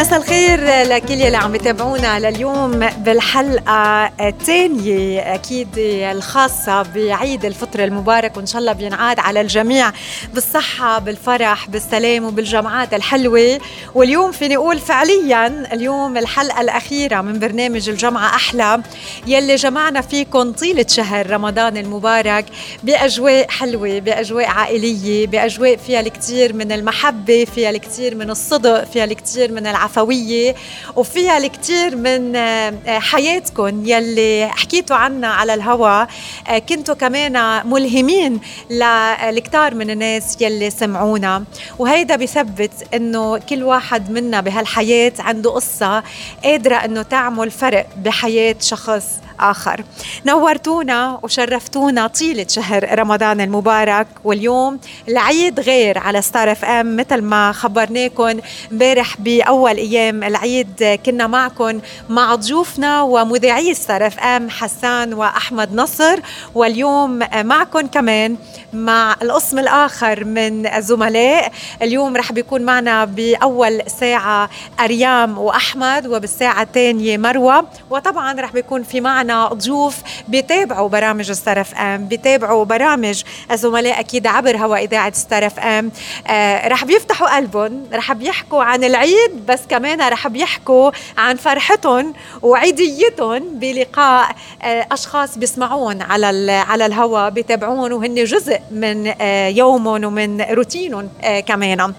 مساء الخير لكل اللي عم يتابعونا لليوم بالحلقة الثانية أكيد الخاصة بعيد الفطر المبارك وإن شاء الله بينعاد على الجميع بالصحة بالفرح بالسلام وبالجمعات الحلوة. واليوم فيني أقول فعليا اليوم الحلقة الأخيرة من برنامج الجمعة أحلى يلي جمعنا فيكم طيلة شهر رمضان المبارك بأجواء حلوة بأجواء عائلية بأجواء فيها الكثير من المحبة فيها الكثير من الصدق فيها الكثير من العفوية وفيها الكثير من آه، حياتكم يلي حكيتوا عنها على الهواء آه، كنتوا كمان ملهمين للكثار من الناس يلي سمعونا. وهيدا بثبت إنه كل واحد منا بهالحياة عنده قصة قادرة إنه تعمل فرق بحياة شخص آخر. نورتونا وشرفتونا طيلة شهر رمضان المبارك واليوم العيد غير على ستار FM مثل ما خبرناكم امبارح بأول أيام العيد كنا معكم مع ضيوفنا ومذيعي ستار FM حسان وأحمد نصر واليوم معكم كمان مع القسم الآخر من الزملاء اليوم رح بيكون معنا بأول ساعة أريام وأحمد وبالساعة الثانية مروة. وطبعا رح بيكون في معنا ضيوف بيتابعوا برامج FM بيتابعوا برامج الزملاء أكيد عبر هوا ستار FM. آه رح بيفتحوا قلبهم رح بيحكوا عن العيد بس كمان رح بيحكوا عن فرحتهم وعيديتهم بلقاء آه أشخاص بيسمعون على على الهوا بيتابعون وهن جزء من آه، يومهم ومن روتينهم آه، كمان.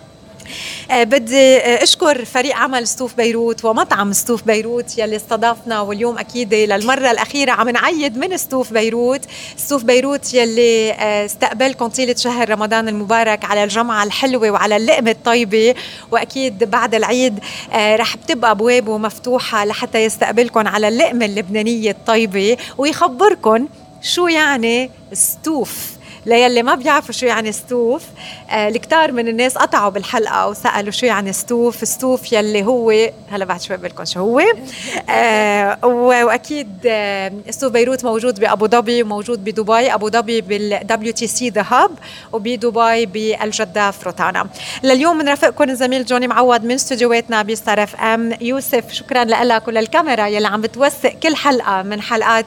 بدي أشكر فريق عمل ستوف بيروت ومطعم ستوف بيروت يلي استضافنا واليوم أكيد للمرة الأخيرة عم نعيد من ستوف بيروت. ستوف بيروت يلي استقبلكم طيله شهر رمضان المبارك على الجمعة الحلوة وعلى اللقمة الطيبة. وأكيد بعد العيد رح بتبقى أبوابه مفتوحة لحتى يستقبلكم على اللقمة اللبنانية الطيبة ويخبركم شو يعني ستوف. ليلي ما بيعرفوا شو يعني ستوف. آه الكتار من الناس قطعوا بالحلقة وسألوا شو يعني ستوف. ستوف يلي هو هلا بعد شوي بقول شو هو. آه وأكيد آه Stove Beirut موجود بأبو ظبي وموجود بدبي. أبو ظبي بال WTC The Hub وبدبي بالجدة فروتانا. لليوم بنرافقكم الزميل جوني معوض من استديوهاتنا بستار FM. يوسف شكرا لك وللكاميرا يلي عم بتوثق كل حلقة من حلقات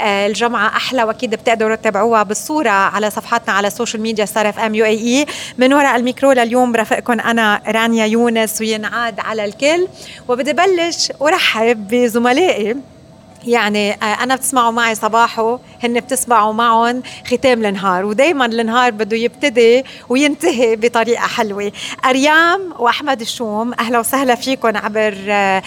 الجمعة. أحلى وأكيد بتقدروا تتابعوها بالصورة على صفحاتنا على ال social media ستار FM UAE من وراء الميكرو لليوم برافقكم أنا رانيا يونس وينعاد على الكل. وبدي بلش ورحب بزملائي. يعني آه، أنا بتسمعوا معي صباحه هن بتسمعوا معهم ختام النهار. ودائما النهار بده يبتدي وينتهي بطريقة حلوة. أريام وأحمد الشوم أهلا وسهلا فيكم عبر آه،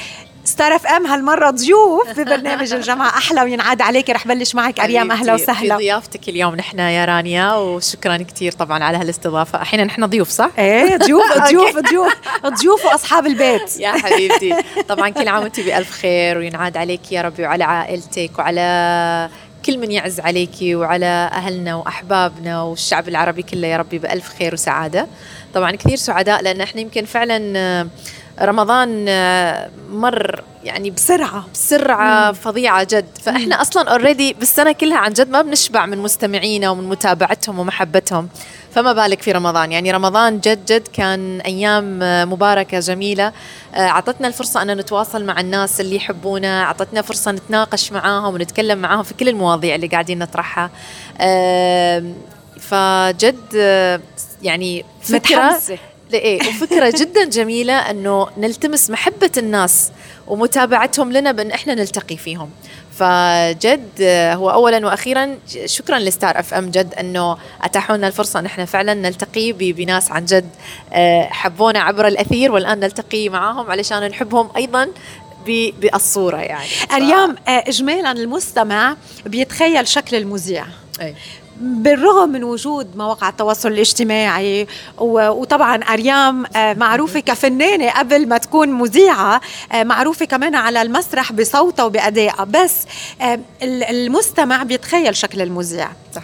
ستار FM هالمرة ضيوف ببرنامج الجمعة. أحلى وينعاد عليك. رح بلش معك أريام أهلا وسهلا. في ضيافتك اليوم نحن يا رانيا وشكرا كثير طبعا على هالاستضافة. أحيانا نحن ضيوف صح؟ إيه ضيوف ضيوف ضيوف ضيوف وأصحاب البيت. يا حبيبتي. طبعا كل عام وانت بألف خير وينعاد عليك يا ربي وعلى عائلتك وعلى كل من يعز عليك وعلى أهلنا وأحبابنا والشعب العربي كله يا ربي بألف خير وسعادة. طبعا كثير سعداء لأن إحنا يمكن فعلا رمضان آه، مر يعني بسرعة. بسرعة فظيعة جد. فإحنا مم. أصلا اوريدي بالسنة كلها عن جد ما بنشبع من مستمعينا ومن متابعتهم ومحبتهم. فما بالك في رمضان. يعني رمضان جد جد كان أيام آه، مباركة جميلة. آه، أعطتنا الفرصة أن نتواصل مع الناس اللي يحبونا. أعطتنا فرصة نتناقش معاهم ونتكلم معاهم في كل المواضيع اللي قاعدين نطرحها. فجد يعني فكرة متحمسة. إيه وفكرة جدا جميلة إنه نلتمس محبة الناس ومتابعتهم لنا بأن إحنا نلتقي فيهم. فجد هو اولا وأخيرا شكرا لستار أف إم جد إنه اتاحوا لنا الفرصة إن إحنا فعلا نلتقي بناس عن جد آه، حبونا عبر الأثير والآن نلتقي معاهم علشان نحبهم أيضا بالصورة يعني. أريام آه، اجمالا المستمع بيتخيل شكل المذيع. أي. بالرغم من وجود مواقع التواصل الاجتماعي وطبعا أريام آه، معروفة كفنانة قبل ما تكون مذيعة آه، معروفة كمان على المسرح بصوتها وبأدائها. بس آه، المستمع بيتخيل شكل المذيع. صح.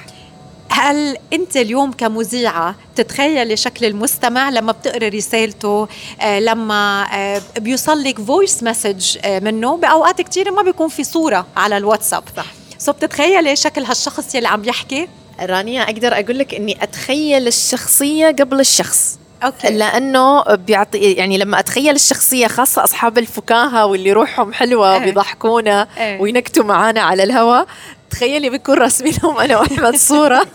هل أنت اليوم كمذيعة تتخيلي شكل المستمع لما بتقري رسالته لما بيوصل لك voice message منه؟ بأوقات كثيره ما بيكون في صورة على الواتساب. صح. so بتتخيلي شكل هالشخص يلي عم يحكي؟ رانيا أقدر أقول لك إني أتخيل الشخصية قبل الشخص أوكي. لأنه بيعطي يعني لما أتخيل الشخصية خاصة أصحاب الفكاهة واللي روحهم حلوة إيه. بيضحكونا إيه. وينكتوا معانا على الهواء تخيلي بنكون راسمين لهم أنا وأحمد صورة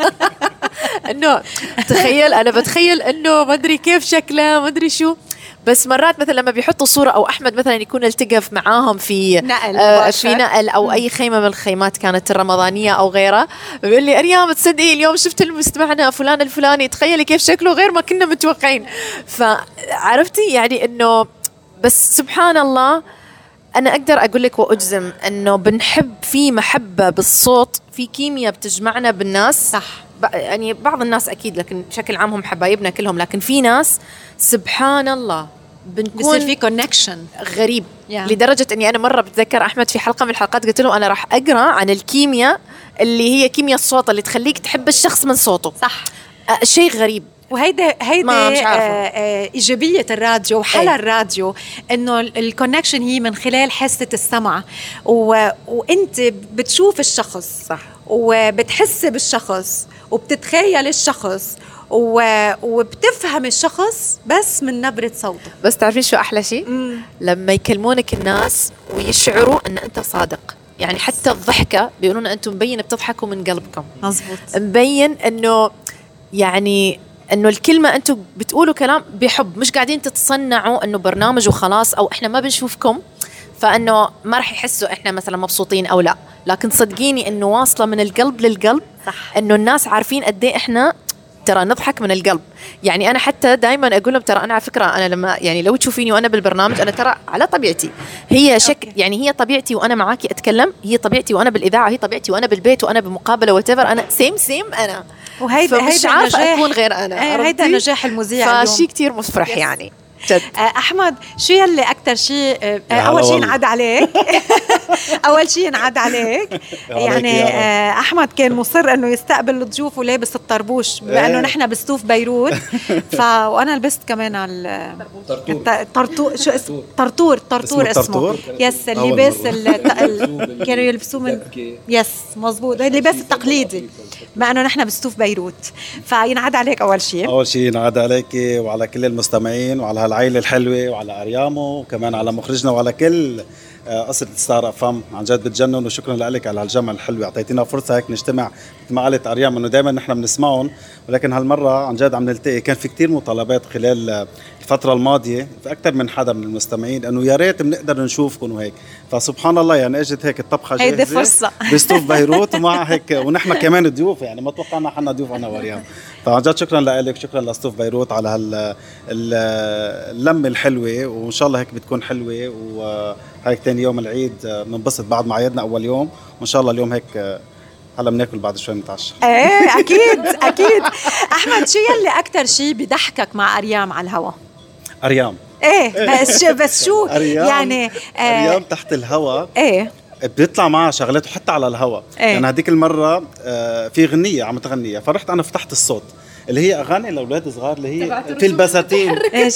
إنه تخيل أنا بتخيل إنه ما أدري كيف شكله ما أدري شو بس مرات مثلا لما بيحطوا صورة أو أحمد مثلا يكون التقى معاهم في نقل آه. في نقل أو أي خيمة من الخيمات كانت الرمضانية أو غيرها بيقول لي أريام تصدقي اليوم شفت المستمعنا فلان الفلاني تخيلي كيف شكله غير ما كنا متوقعين فعرفتي يعني إنه بس سبحان الله أنا أقدر أقول لك وأجزم إنه بنحب في محبة بالصوت في كيمياء بتجمعنا بالناس صح يعني بعض الناس أكيد لكن بشكل عام هم حبايبنا كلهم لكن في ناس سبحان الله بنكون بصير في كونكشن غريب Yeah. لدرجة أني أنا مرة بتذكر أحمد في حلقة من الحلقات قلت له أنا راح أقرأ عن الكيمياء اللي هي كيمياء الصوت اللي تخليك تحب الشخص من صوته صح أه شيء غريب وهيدا هيدا. آه، آه، إيجابية الراديو وحلا إيه. الراديو إنه الكونكشن هي من خلال حاسة السمع و... وأنت بتشوف الشخص صح. وبتحس بالشخص وبتتخيل الشخص و... وبتفهم الشخص بس من نبرة صوته. بس تعرفين شو أحلى شيء؟ لما يكلمونك الناس ويشعروا أن أنت صادق. يعني حتى الضحكة بيقولون أنتم مبين بتضحكوا من قلبكم. مزبوط مبين أنه يعني إنه الكلمة أنتم بتقولوا كلام بحب. مش قاعدين تتصنعوا إنه برنامج وخلاص أو إحنا ما بنشوفكم. فإنه ما راح يحسوا إحنا مثلا مبسوطين أو لا. لكن صدقيني إنه واصلة من القلب للقلب. صح. إنه الناس عارفين قد إيه إحنا ترى نضحك من القلب. يعني أنا حتى دائما أقول لهم ترى أنا على فكرة أنا لما يعني لو تشوفيني وأنا بالبرنامج أنا ترى على طبيعتي. هي شك يعني هي طبيعتي وأنا معاكي أتكلم. هي طبيعتي وأنا بالإذاعة. هي طبيعتي وأنا بالبيت وأنا بمقابلة what أنا same same أنا. وهيدا هيدا عارفة نجاح أكون غير أنا. إيه، هيدا؟ نجاح المذيع فشي كتير مفرح. يعني. جد. آه، أحمد شو يلي أكثر شيء آه، أول شيء. ينعاد عليك؟ أول شيء ينعاد عليك. يعني. آه، أحمد كان مصر إنه يستقبل الضيوف ولابس الطربوش بما إنه إيه. نحن بستوف بيروت. ف وأنا لبست كمان على الط- طرطور. شو اسمه طرطور. طرطور اسمه؟ يس اللباس كانوا يلبسوه من yes مزبوط اللباس التقليدي. بما إنه نحن ب Stove Beirut. فينعاد عليك أول شيء أول شيء نعاد عليك وعلى كل المستمعين وعلى هالعيله الحلوة وعلى أريام و وكمان على مخرجنا وعلى كل آه، قصة ستار FM. عن جد بتجنن وشكرا لك على هالجمع الحلوة. أعطيتينا فرصة هيك نجتمع مثل ما قالت أريام إنه دائما نحن بنسمعهم. ولكن هالمرة عن جد عم نلتقي. كان في كتير مطالبات خلال آه، الفترة الماضية في أكثر من حدا من المستمعين إنه يا ريت بنقدر نشوفكم وهيك. فسبحان الله يعني إجت هيك الطبخة هيدي جاهزة فرصة. بستوف بيروت ومع هيك ونحن كمان ضيوف يعني ما توقعنا حنا ضيوف أنا وريان فعن جد شكرا لك شكرا لستوف بيروت على هال ال- اللمة الحلوة وإن شاء الله هيك بتكون حلوة وهيك ثاني يوم العيد بننبسط بعد ما عيدنا أول يوم وإن شاء الله اليوم هيك هلأ بناكل بعد شوي نتعشى إيه أكيد أكيد. أحمد شو يلي أكثر شيء بضحكك مع أريام على الهوا؟ أريام. إيه بس شو بس شو أريام. يعني آه أريام تحت الهواء إيه. بيطلع معها شغلات وحتى على الهواء إيه. يعني هذيك المرة آه، في غنية عم تغنيها فرحت أنا فتحت الصوت. اللي هي أغاني لاولاد صغار اللي هي في البساتين إيه.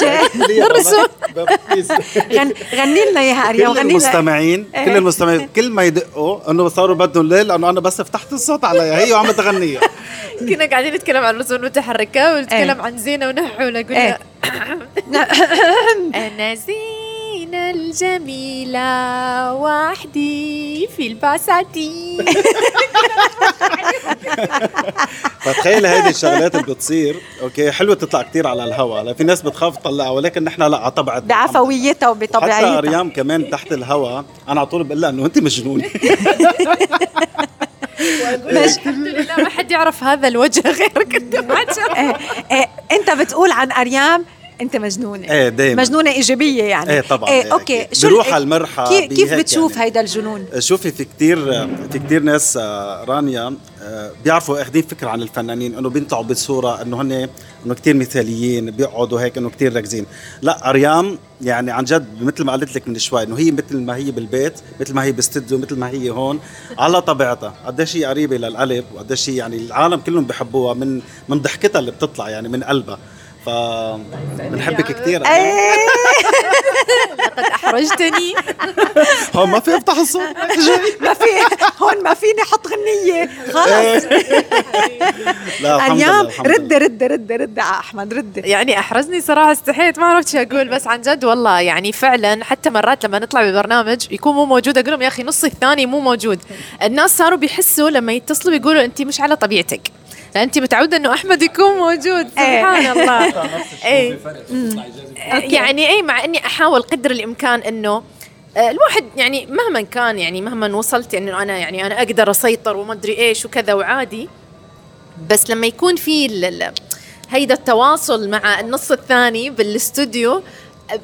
غن غني لنا إياها اريام كل غني لنا المستمعين إيه. كل المستمعين كل ما يدقوا إنه صاروا بدهم ليل لأنه أنا بس فتحت الصوت عليها هي وعم تغنيها كنا قاعدين نتكلم عن الرسوم المتحركه ونتكلم إيه. عن زينة ونحوله إيه. قلنا الجميلة وحدي في البساتين. فتخيل هيدي الشغلات اللي بتصير. أوكي حلوة تطلع كتير على الهواء لا في ناس بتخاف تطلعها ولكن نحن لا على طبيعتنا بعفويتها حتى وبطبيعيتها أريام كمان تحت الهواء أنا على طول بقول لها إنه أنت مجنونة. مش الحمد لله ما حد يعرف هذا الوجه غيرك شاء إيه إيه إنت بتقول عن أريام أنت مجنونة. إيه دايما. مجنونة إيجابية يعني. إيه طبعا. إيه إيه أوكي أكيد. شو بروح على المرحى كيف, كيف بتشوف يعني. هيدا الجنون؟ شوفي في كتير في كتير ناس آه، رانيا آه، بيعرفوا أخذين فكرة عن الفنانين إنه بيطلعوا بصورة إنه هن إنه كتير مثاليين بيقعدوا هيك إنه كتير راكزين. لا أريام يعني عن جد مثل ما قلت لك من شوي إنه هي مثل ما هي بالبيت مثل ما هي باستديو مثل ما هي هون على طبيعتها. قديش هي قريبة للقلب وقديش هي يعني العالم كلهم بيحبوها من من ضحكتها اللي بتطلع يعني من قلبها. ف بنحبك كثير إيه قد أحرجتني. هون ما في افتح الصوت. ما في هون ما فيني أحط غنية. خلص. لا الحمد لله اريام الحمد رد. رد رد رد على أحمد رد. يعني أحرجني صراحة استحيت ما عرفت شو أقول بس عن جد والله يعني فعلا حتى مرات لما نطلع ببرنامج يكون مو موجود أقول لهم يا أخي نص الثاني مو موجود. الناس صاروا بيحسوا لما يتصلوا بيقولوا انت مش على طبيعتك. لأن انت متعودة إنه أحمد يكون موجود سبحان الله. اي يعني اي مع إني أحاول قدر الإمكان إنه آه، الواحد يعني مهما كان يعني مهما وصلت إنه أنا يعني أنا أقدر أسيطر وما أدري إيش وكذا وعادي بس لما يكون في هيدا التواصل مع النص الثاني بالاستوديو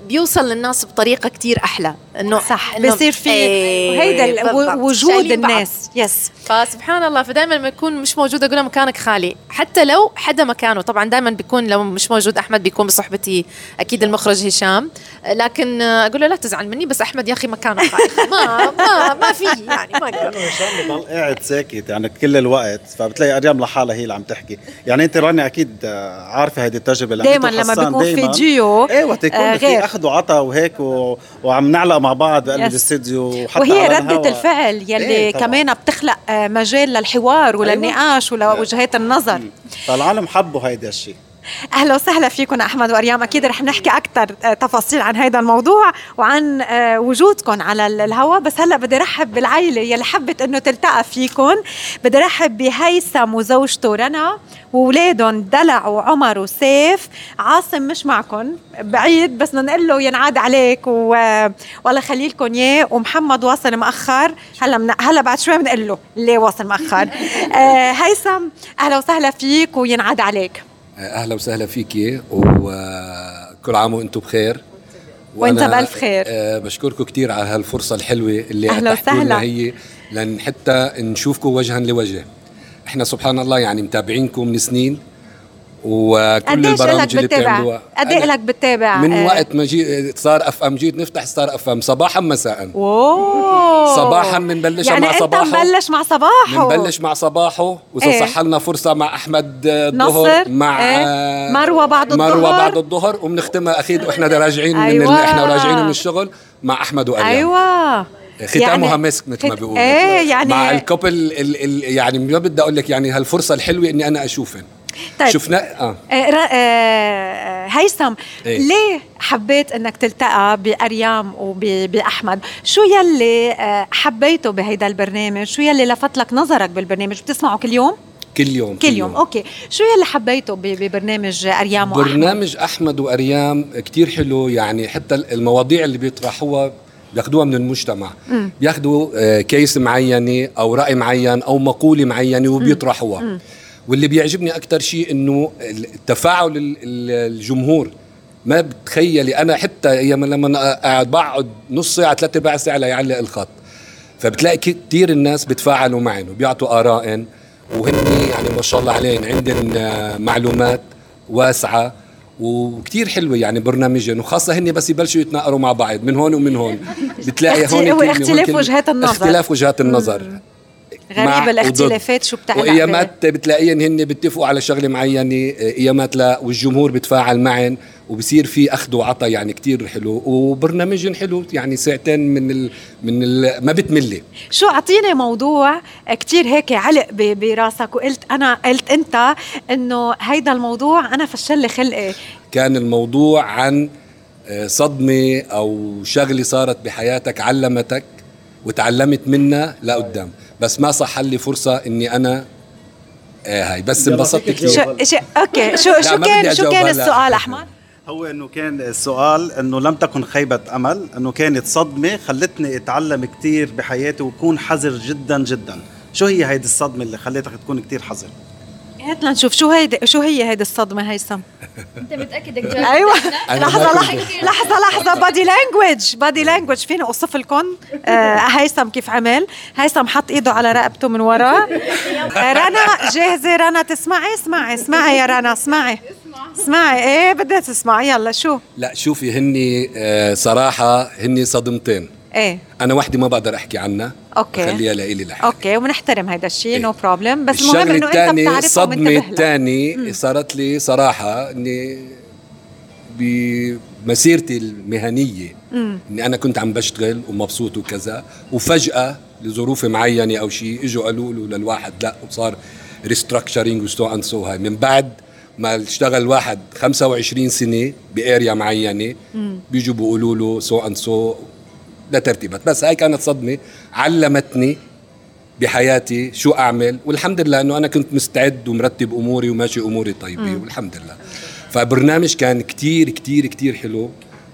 بيوصل للناس بطريقة كتير أحلى. إنه صح إنه- بصير في إيه، هيدا. وجود. الناس يس فسبحان الله فدائما لما يكون مش موجود أقول له مكانك خالي حتى لو حدا مكانه طبعا دائما بيكون لو مش موجود أحمد بيكون بصحبتي أكيد المخرج هشام لكن أقول له لا تزعل مني بس أحمد يا أخي مكانه خالي ما ما ما في يعني ما أقدر هشام بضل قاعد ساكت يعني كل الوقت فبتلاقي أريام لحالها هي اللي عم تحكي يعني أنت رانيا أكيد عارفة هيدي التجربة عملته لما بيكون في. ديو، إيه وقت يكون آه، غير. أخذ وعطا وهيك. وعم نعلق مع بعض بقلب يس. الاستديو وحتى وهي ردة. الفعل يلي إيه طبعاً. كمان بتخلق مجال للحوار وللنقاش ولوجهات النظر فالعالم حبوا هيدا الشيء أهلا وسهلا فيكم أحمد واريام أكيد رح نحكي أكثر تفاصيل عن هذا الموضوع وعن آه، وجودكم على ال- الهواء. بس هلأ بدي رحب بالعائله يلي حبت إنه تلتقى فيكم. بدي رحب بهيثم وزوجته رنا واولادهم دلع وعمر وسيف. عاصم مش معكم بعيد بس نقول له ينعاد عليك و... والله خلي لكم إياه. ومحمد واصل مأخر. هلأ من... هلأ بعد شوي بنقول له ليه واصل مأخر. آه هيثم أهلا وسهلا فيك وينعاد عليك. أهلا وسهلا فيكي وكل عام وأنتم بخير وأنت وأنا، بألف خير. آه، بشكركم كثير على هالفرصة الحلوة اللي لنا وسهلا. هي لأن حتى نشوفكم وجها لوجه إحنا سبحان الله يعني متابعينكم من سنين وكل البرامج اللي؟ بتعملوها قد إيه لك بتتابع؟ من آه، وقت ما جيت صار أف أم جيت نفتح ستار أف أم صباحا مساء اوه صباحا بنبلشها يعني مع صباحه. مبلش مع صباحه بنبلش مع صباحه واذا إيه. صح لنا فرصة مع أحمد نصر. الظهر مع. آه، مروة بعد مروة الظهر. بعد الظهر وبنختمها أكيد وإحنا راجعين من أيوة. ال... إحنا راجعين من الشغل مع أحمد واريام أيوه ختامها يعني- مسك مثل ما بيقولوا إيه يعني مع ال couple ال... ال... يعني ما بدي أقول لك يعني هالفرصة الحلوة إني أنا اشوفن طيب. شفنا؟ آه. آه، را- آه، هيثم إيه. ليه حبيت إنك تلتقى بأريام وبأحمد؟ شو يلي آه، حبيته بهيدا البرنامج؟ شو يلي لفت لك نظرك بالبرنامج؟ بتسمعه كل يوم؟ كل يوم كل يوم. okay. شو يلي حبيته ببرنامج أريام وأحمد؟ برنامج أحمد وأريام كتير حلو يعني حتى المواضيع اللي بيطرحوها بياخدوها من المجتمع. بياخدوا آه، كيس معينة أو رأي معين أو مقولة معينة وبيطرحوها. واللي بيعجبني أكثر شيء إنه التفاعل ال- ال- الجمهور. ما بتخيلي أنا حتى أيام لما قاعد بقعد نص ساعة ثلاث ارباع ساعة ليعلق الخط. فبتلاقي كثير الناس بتفاعلوا معن وبيعطوا آراء وهن يعني ما شاء الله عليهم عندهم آه، معلومات واسعة وكتير حلوة يعني برنامجهم وخاصة هن بس يبلشوا يتناقروا مع بعض من هون ومن هون. بتلاقي هون اختلاف. وجهات النظر. اختلاف وجهات النظر. مع غريب وضد. الاختلافات شو بتعلق وإيامات بتلاقيهم هن بيتفقوا على شغلة معينة إيامات لا والجمهور بتفاعل معن وبصير في أخذ وعطا يعني كتير حلو وبرنامجهم حلو يعني ساعتين من ال من ال ما بتملي. شو أعطيني موضوع كتير هيك علق براسك وقلت أنا قلت أنت إنه هيدا الموضوع أنا فش لي خلقي. كان الموضوع عن آه، صدمة أو شغلة صارت بحياتك علمتك وتعلمت منها لقدام. بس ما صح لي فرصة إني أنا آه هاي. بس انبسطت كثير. شو شو okay. شو شو كان شو كان. السؤال أحمد؟ هو إنه كان السؤال إنه لم تكن خيبة أمل إنه كانت صدمة خلتني أتعلم كتير بحياتي وكون حذر جدا جدا. شو هي هيدي الصدمة اللي خلتك تكون كتير حذر؟ هات لنشوف شو هيدي شو هي هيدي الصدمة هيثم؟ أنت متأكد إنك أيوه. لحظة لحظة لحظة لحظة. body language body language فيني أوصف لكم آه هيثم كيف عمل. هيثم حط إيده على رقبته من ورا. آه، رنا جاهزة؟ رنا تسمعي؟ اسمعي اسمعي يا رنا اسمعي. اسمعي. إيه بدها تسمعي. يلا شو؟ لا شوفي هني آه صراحة هني صدمتين. إيه. أنا وحده ما بقدر أحكي عنها. okay. خليها لإلي لحالي okay وبنحترم هيدا الشيء إيه. no problem بس المهم إنه أنت بتعرفها الصدمه. الثانية صارت لي صراحة إني بمسيرتي المهنية إني أنا كنت عم بشتغل ومبسوط وكذا وفجأة لظروف معينة أو شيء إجوا قالوا له للواحد لأ وصار restructuring و so and so هاي. من بعد ما اشتغل واحد 25 سنة ب area معينة بيجوا بيقولوا له so and so لترتيبات بس هاي كانت صدمة علمتني بحياتي شو أعمل والحمد لله إنه أنا كنت مستعد ومرتب أموري وماشي أموري طيبة والحمد لله. فبرنامج كان كتير كتير كتير حلو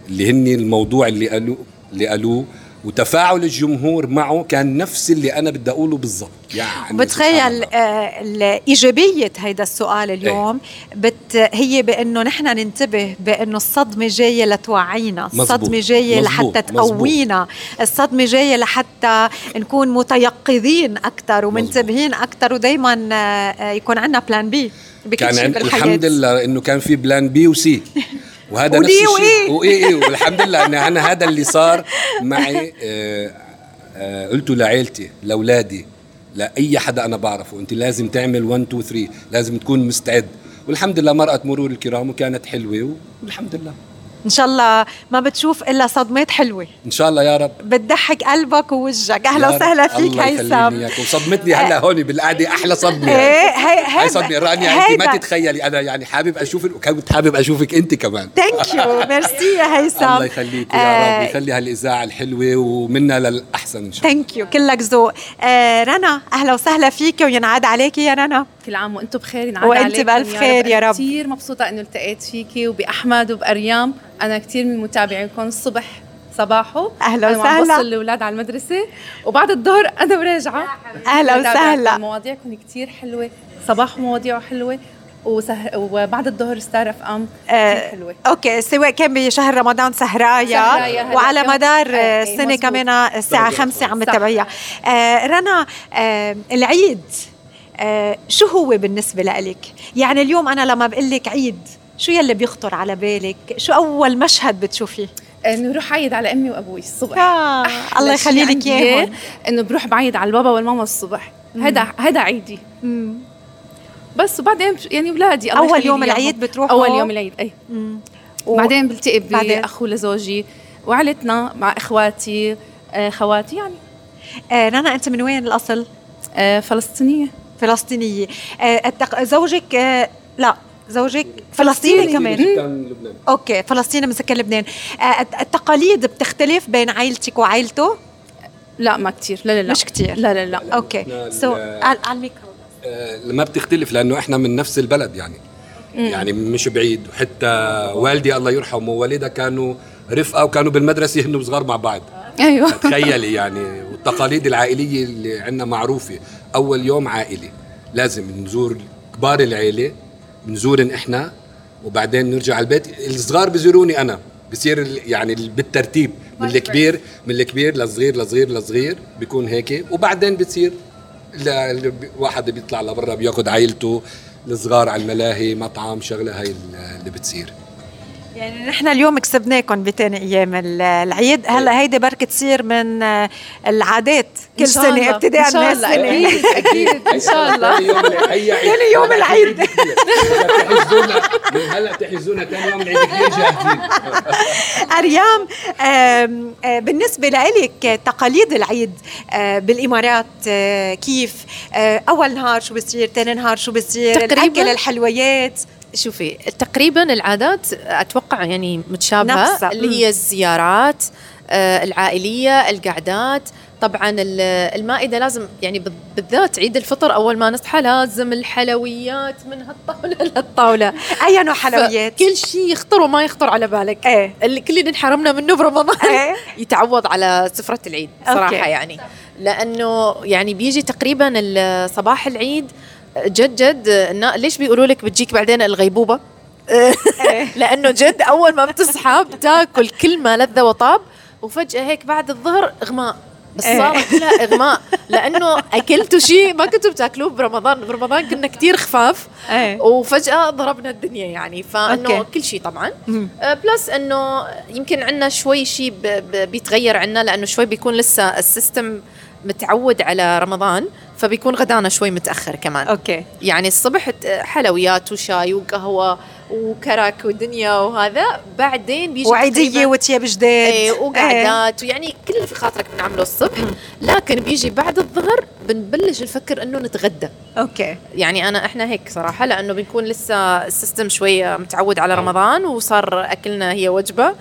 اللي هني الموضوع اللي قالوا اللي قالوه وتفاعل الجمهور معه كان نفس اللي أنا بدي أقوله بالضبط. يعني بتخيل آه ايجابيه هيدا السؤال اليوم إيه؟ بت هي بأنه نحن ننتبه بأنه الصدمة جاية لتوعينا الصدمة جاية لحتى تقوينا الصدمة جاية لحتى نكون متيقظين أكثر ومنتبهين أكثر ودائما آه يكون عندنا بلان بي بكل كان شيء الحمد لله إنه كان في plan B و C وهذا نفس الشيء. وإيه؟ وإيه والحمد لله إن أنا هذا اللي صار معي آه آه قلته لعيلتي لأولادي لأي حدا أنا بعرفه. أنت لازم تعمل 1 2 3 لازم تكون مستعد. والحمد لله مرقت مرور الكرام وكانت حلوة والحمد لله. إن شاء الله ما بتشوف إلا صدمات حلوة. إن شاء الله يا رب. بتضحك قلبك ووجهك. أهلا وسهلا فيك هيثم. وصدمتني هلأ هون بالقعدة أحلى صدمة. إيه هي هي صدمة. رنا انت ما تتخيلي. أنا يعني حابب اشوفك وكنت حابب أشوفك أنت كمان. thank you merci يا هيثم. الله يخليك يا رب. يخلي هالإذاعة الحلوة ومنا للأحسن إن شاء الله. thank you كلك ذوق. آه رنا أهلا وسهلا فيك وينعاد عليكي يا رنا. كل عام وأنتم بخير ينعاد وأنت بألف خير يا رب. كثير مبسوطة إنه التقيت فيكي وبأحمد وبأريام. أنا كثير من متابعينكم. الصبح صباحه أهلا أنا وسهلا. بوصل الاولاد على المدرسة. وبعد الظهر أنا وراجعة. أهلا وسهلا. مواضيعكم كثير حلوة. صباح مواضيعه حلوة. وسهر وبعد الظهر ستار FM آه حلوة. okay سواء كان بشهر رمضان سهرايا, سهرايا وعلى مدار آه السنة كمان الساعة 5 عم تتابعيها آه رنا آه العيد. آه شو هو بالنسبة لك يعني اليوم أنا لما بقول لك عيد شو يلي بيخطر على بالك؟ شو أول مشهد بتشوفيه؟ إنه بروح عيد على أمي وأبوي الصبح. آه الله يخلي لك إياهم. إنه بروح بعيد على البابا والماما الصبح. هذا هذا عيدي. مم. بس وبعدين يعني اولادي أول يوم العيد بتروحوا؟ أول يوم العيد أي. وبعدين بلتقي باخو لزوجي وعيلتنا مع إخواتي آه خواتي يعني. آه رنا أنت من وين الأصل؟ آه فلسطينية. فلسطينية. آه زوجك آه لا زوجك فلسطيني, فلسطيني كمان. لبنان. okay فلسطيني من سكن لبنان. آه التقاليد بتختلف بين عائلتك وعائلته؟ لا ما كتير. لا لا لا. مش كتير. لا لا لا. okay. so على الميكرو. ما بتختلف لأنه إحنا من نفس البلد يعني. مم. يعني مش بعيد. وحتى والدي الله يرحمه ووالدها كانوا رفقة وكانوا بالمدرسة هن صغار مع بعض. أيوه. تخيلي يعني. والتقاليد العائلية اللي عندنا معروفة. أول يوم عائلي. لازم نزور كبار العيلة بنزورن إحنا وبعدين نرجع على البيت. الصغار بزوروني أنا بصير يعني بالترتيب من الكبير من الكبير للصغير لصغير لصغير بيكون هيك. وبعدين بتصير واحد بيطلع لبرا بياخذ عائلته الصغار على الملاهي مطعم شغلة هاي اللي بتصير. يعني نحن اليوم كسبناكم بتاني أيام العيد. هلأ هيدي بركة تصير من العادات. كل سنة ابتداء من السنة أكيد أكيد إن شاء الله. ثاني يوم العيد. تحجزونا من هلأ تحجزونا ثاني يوم العيد. كثير جاهزين أريام بالنسبة لك تقاليد العيد بالإمارات كيف؟ أول نهار شو بصير؟ ثاني نهار شو بصير؟ الأكل الحلويات. شوفي تقريبا العادات أتوقع يعني متشابهة نفسها. اللي هي الزيارات آه العائلية القعدات. طبعا المائدة لازم يعني بالذات عيد الفطر أول ما نصحى لازم الحلويات من هالطاولة لهالطاولة. أي نوع حلويات؟ كل شيء يخطر وما يخطر على بالك. إيه. اللي كل اللي انحرمنا منه برمضان إيه. يتعوض على سفرة العيد صراحة أوكي. يعني. لأنه يعني بيجي تقريبا صباح العيد جد جد ليش بيقولوا لك بتجيك بعدين الغيبوبة؟ لأنه جد أول ما بتصحى بتاكل كل ما لذ وطاب وفجأة هيك بعد الظهر إغماء. بس صارت كلها إغماء لأنه أكلتوا شيء ما كنتوا بتاكلوه برمضان برمضان كنا كتير خفاف وفجأة ضربنا الدنيا يعني. فإنه كل شيء طبعا. بلس إنه يمكن عندنا شوي شيء بيتغير عندنا لأنه شوي بيكون لسه ال system متعود على رمضان فبيكون غدانا شوي متأخر كمان. okay. يعني الصبح حلويات وشاي وقهوة وكرك ودنيا وهذا بعدين بيجي وعيدية وتياب جديد. إيه وقعدات ويعني كل اللي في خاطرك بنعمله الصبح. لكن بيجي بعد الظهر بنبلش نفكر إنه نتغدى. okay. يعني أنا إحنا هيك صراحة لأنه بنكون لسه ال system شوية متعود على رمضان وصار أكلنا هي وجبة.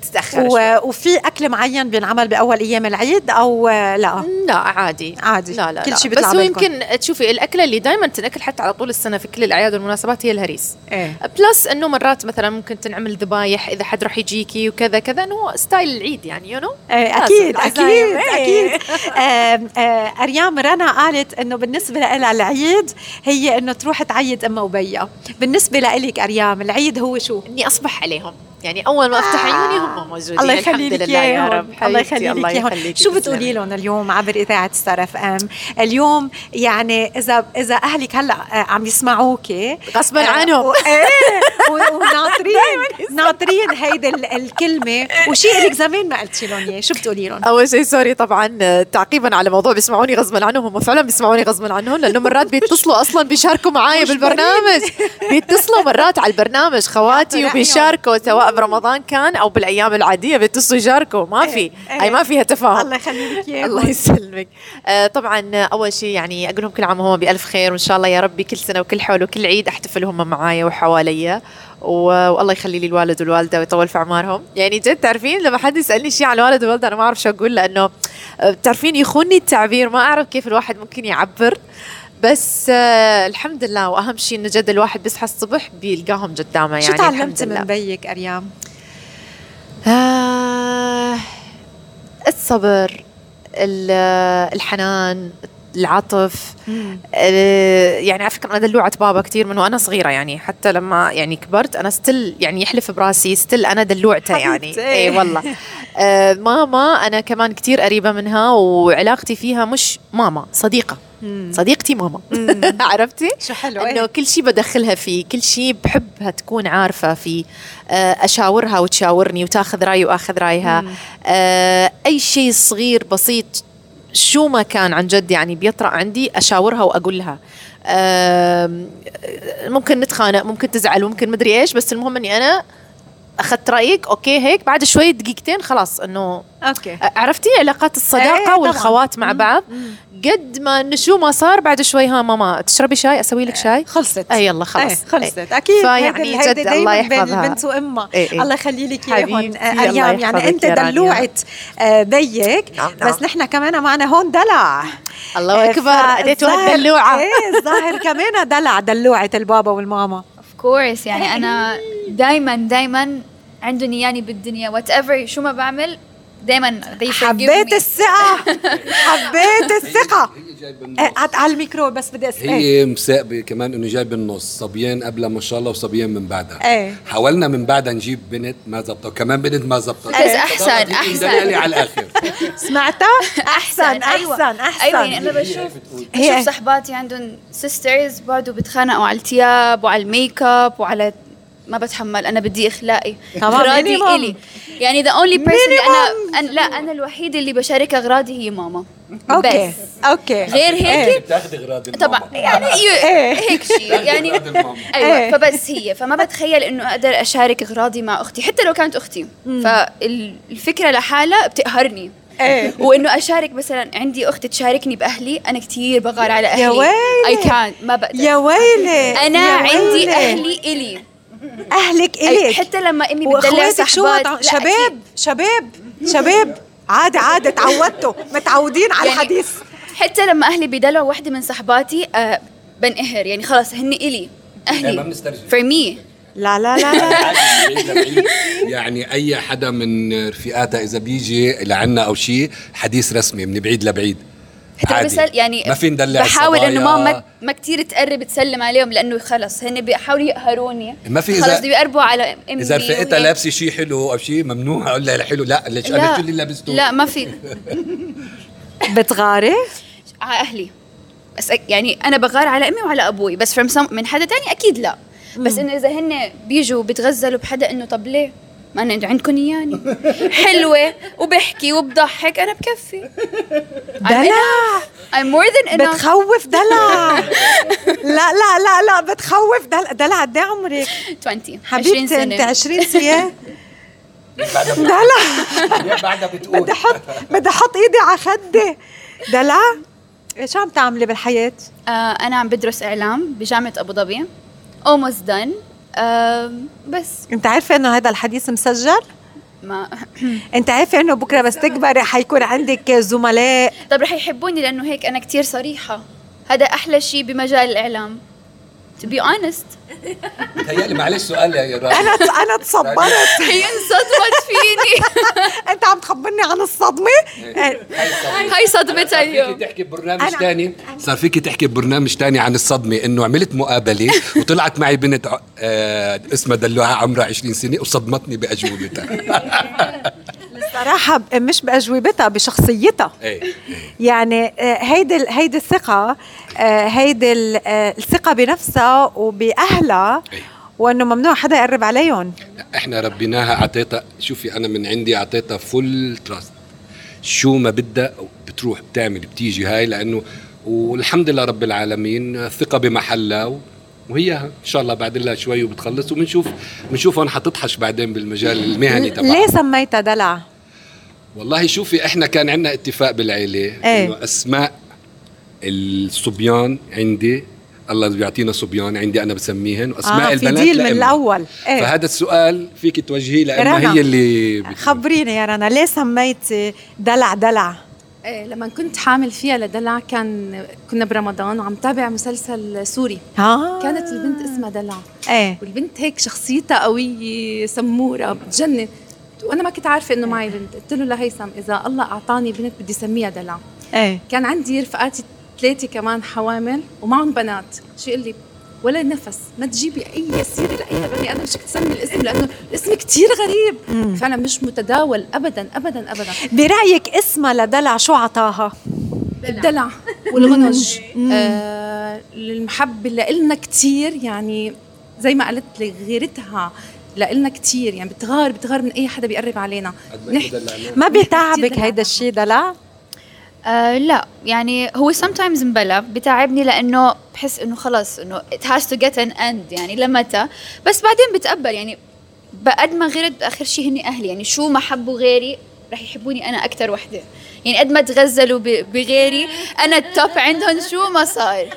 بتتأخر و... وفي أكل معين بينعمل بأول أيام العيد أو لا لا عادي عادي. لا لا كل لا. شي بس هو. يمكن تشوفي الأكلة اللي دائما تنأكل حتى على طول السنة في كل الأعياد والمناسبات هي الهريس إيه plus إنه مرات مثلا ممكن تنعمل ذبايح إذا حد راح يجيكي وكذا كذا إنه style العيد يعني you know إيه أكيد أكيد. إيه. أكيد آم، آه، أريام رنا قالت إنه بالنسبة لها العيد هي إنه تروح تعيد امها وبيها بالنسبة لك أريام العيد هو شو إني أصبح عليهم يعني أول ما أفتح عيوني هم موجودين الله يخلي لك يا رب. الله يخلي لك إياهم. شو. بتقولي لهم اليوم عبر إذاعة ستار FM؟ اليوم يعني اذا إذا أهلك هلأ آه، عم يسمعوكي غصباً آه، عنهم. إيه و- وناطرين ناطرين هيدي ال- الكلمة. وشيء لك زمان ما قلتي لهم إياه شو بتقولي لهم؟ أول شيء sorry طبعا آه، تعقيبا على موضوع بيسمعوني غصبا عنهم هم فعلا بيسمعوني غصبا عنهم لأنه مرات بيتصلوا أصلا بيشاركوا معايا بالبرنامج. بيتصلوا مرات على البرنامج خواتي. وبيشاركوا سواء برمضان كان أو بالأيام العادية بيتصلوا يشاركوا ما في. إيه. هاي ما فيها تفاهم. الله يخلي لك اياهم الله يسلمك. آه طبعا أول شيء يعني أقول لهم كل عام وهم بألف خير وإن شاء الله يا ربي كل سنة وكل حول وكل عيد احتفل هم معايا وحواليا. و- والله يخلي لي الوالد والوالدة ويطول في أعمارهم. يعني جد تعرفين لما حد يسألني شيء عن الوالد والوالدة أنا ما أعرف شو أقول لأنه آه، تعرفين يخوني التعبير ما أعرف كيف الواحد ممكن يعبر. بس آه الحمد لله وأهم شيء إنه جد الواحد بيصحى الصبح بيلقاهم قدامه يعني شو لله. من بيك أريام؟ آه الصبر ال- الحنان العطف. آه، يعني على فكرة أنا دلوعة بابا كثير من وأنا صغيرة يعني حتى لما يعني كبرت أنا still يعني يحلف براسي still أنا دلوعته يعني. إي والله. آه، ماما أنا كمان كثير قريبة منها وعلاقتي فيها مش ماما صديقة. صديقتي ماما. عرفتي؟ شو حلو إنه إيه. كل شيء بدخلها فيه كل شيء بحبها تكون عارفة فيه آه، أشاورها وتشاورني وتاخذ رايي وأخذ رأيها. آه، أي شيء صغير بسيط شو ما كان عن جد يعني بيطرأ عندي أشاورها وأقول لها. ممكن نتخانق ممكن تزعل ممكن مدري إيش بس المهم إني أنا أخذت رأيك okay هيك. بعد شوي دقيقتين خلاص إنه okay. عرفتي؟ علاقات إيه، الصداقه طبعاً. والخوات مع بعض. قد ما إنه شو ما صار بعد شوي ها ماما تشربي شاي؟ أسوي لك شاي؟ خلصت. اي يلا خلص. إيه خلصت. أكيد. فيعني هيدي- جد هيدي الله دايماً بين يحفظها. البنت وامها إيه إيه. الله يخلي لك إياهم. آه، اريام يعني أنت. دلوعة آه، بيك نعم، نعم. بس نحن كمان معنا هون دلع. الله آه، أكبر. اديتوها فالظاهر- الدلوعه إيه الظاهر كمان دلع دلوعة البابا والماما. اوف كورس يعني أنا دائما دائما عندهم اياني بالدنيا whatever شو ما بعمل forgive حبيت. الثقة. حبيت الثقة. عت- على الميكرو بس بدي أسأل. هي مصاقبة كمان إنه جاي بالنص صبيان قبلها ما شاء الله وصبيان من بعدها. إيه. حاولنا من بعدها نجيب بنت ما زبطت. وكمان بنت ما زبطت. بس أحسن، أحسن. دلالي على الآخر. سمعتها؟ أحسن أيوة. أحسن أحسن. أيوه يعني أنا بشوف بشوف صحباتي عندهم sisters برضه بتخانقوا على الثياب وعلى ال make up وعلى ما بتحمل أنا بدي أغراضي إغراضي. إلي. يعني the only person اللي أنا أنا- لا أنا الوحيدة اللي بشارك أغراضي هي ماما. okay بس. okay. غير هيك؟ بتاخذي اغراض طبعا يعني إيه. هيك شيء يعني. أيوه إيه. فبس هي. فما بتخيل إنه أقدر أشارك أغراضي مع أختي حتى لو كانت أختي. فالفكرة لحالها بتقهرني. إيه. وإنه أشارك مثلا عندي أخت تشاركني بأهلي أنا كثير بغار على أهلي. يا ويلي. اي كان ما بقدر. يا ويلي. أنا يا عندي ويلي. أهلي إلي. أهلك الك حتى لما إمي بتدلع صحبات شباب شباب شباب. عادي عادي تعودتوا. متعودين على يعني الحديث. حتى لما أهلي بيدلعوا وحدة من صحباتي آه بنقهر. يعني خلاص هن إلي. ما أهلي for me لا لا لا لا. بعيد لبعيد. يعني أي حدا من رفيقاتها إذا بيجي لعنا أو شيء حديث رسمي من بعيد لبعيد. حتى عادي. بسل يعني ما في ندلع بحاول إنه ما. ما, كثير تقرب تسلم عليهم لأنه خلص هن بيحاولوا يقهروني. ما في خلص بده يقربوا على امي إذا رفيقتها وهيك. لابسة شيء حلو أو شيء ممنوع أقول لها حلو لا ليش أنا شو اللي لابسته. لا ما في. بتغاري؟ على أهلي. بس يعني أنا بغار على أمي وعلى أبوي. بس من حدا تاني أكيد لا. بس إنه إذا هن بيجوا بيتغزلوا بحدا إنه طب ليه؟ ما أنا عندكم إياني. حلوة وبحكي وبضحك أنا بكفي. دلع. I'm more than enough. بتخوف دلع. لا لا لا لا بتخوف دلع. دلع قد إيه عمرك؟ 20 20 حبيبتي أنت سنة. 20 سنه دلع. بعدها بتقول. بدي أحط بدي أحط إيدي على خدي. دلع شو عم تعملي بالحياة؟ آه أنا عم بدرس إعلام بجامعة أبو ظبي. Almost done. بس. انت عارفة انه هذا الحديث مسجل؟ ما. انت عارفة انه بكرة بس تكبري حيكون عندك زملاء؟ طب رح يحبوني لأنه هيك أنا كتير صريحة. هذا أحلى شيء بمجال الإعلام. To be honest. تهيألي معلش سؤال يا رامي. أنا أنا تصبرت هي انصدمت فيني أنت عم تخبرني عن الصدمة؟ هاي صدمتها فيكي اليوم تحكي ببرنامج تاني؟ صار فيكي تحكي ببرنامج تاني عن الصدمة إنه عملت مقابلة وطلعت معي بنت آه اسمها دلوعة عمرها 20 سنة وصدمتني بأجوبتها. الصراحه ب- مش بأجوبتها بشخصيتها. إيه يعني آه، هيدي هيدي الثقة آه، هيدي آه، الثقة بنفسها وبأهلها إيه. وإنه ممنوع حدا يقرب عليهم. إحنا ربيناها أعطيتها شوفي أنا من عندي أعطيتها full trust شو ما بدها بتروح بتعمل بتيجي هاي لأنه والحمد لله رب العالمين الثقه بمحلها وهي إن شاء الله بعد الله شوي وبتخلص وبنشوف بنشوف هون حتطحش بعدين بالمجال المهني تبعها. ليه سميتها دلع؟ والله شوفي إحنا كان عندنا اتفاق بالعيلة إيه. إنه أسماء الصبيان عندي الله بيعطينا صبيان عندي أنا بسميهن وأسماء آه، في البنات ديل من. الأول. إيه. فهذا السؤال فيك توجهيه لانها رنا. هي اللي بت- خبريني يا رنا ليه سميتي دلع دلع؟ إيه لما كنت حامل فيها لدلع كان كنا برمضان وعم تابع مسلسل سوري. ها كانت البنت اسمها دلع. إيه. والبنت هيك شخصيتها قوية سمورة بتجنن. وأنا ما كنت عارفة إنه معي بنت. قلت له لهيثم إذا الله أعطاني بنت بدي اسميها دلع إيه. كان عندي رفقاتي ثلاثة كمان حوامل ومعهم بنات. شو يقول لي ولا نفس ما تجيبي أي سيره لأي بني آدم شو تسمي الاسم لأنه الاسم كتير غريب. فعلا مش متداول ابدا ابدا ابدا. برأيك اسمها لدلع شو عطاها الدلع والغنج. آه المحبة اللي إلنا كتير يعني زي ما قالت لي غيرتها لإلنا كتير يعني بتغار بتغار من أي حدا بيقرب علينا. ما بيتعبك. هيدا الشيء دلع آه لا. يعني هو sometimes مبلا بتعبني لأنه بحس إنه خلص إنه it has to get an end يعني لمتى؟ بس بعدين بتقبل يعني بقد ما غيرت باخر شيء هني أهلي يعني شو ما حبوا غيري رح يحبوني أنا أكثر وحدة. يعني قد ما تغزلوا ب- بغيري أنا التوب عندهم شو ما صار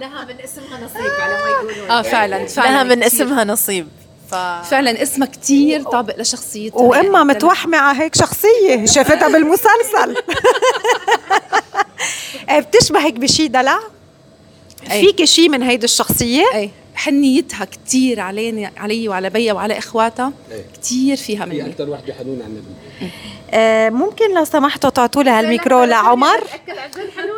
لها من اسمها نصيب على ما يقولون. آه فعلا فعلا لها من. اسمها نصيب. ف فعلا اسمها كتير طابق لشخصيتها. وإما يعني. متوحمه على هيك شخصية شافتها بالمسلسل. إيه، بتشبهك بشي دلع؟ أي. فيك شيء من هيدي الشخصية؟ اي حنيتها كتير علينا علي وعلى بيا وعلى إخواتها. إيه. كتير فيها هي مني. أكثر وحده حنون على النبي آه، ممكن لو سمحتوا تعطوا لي هالميكرو لعمر.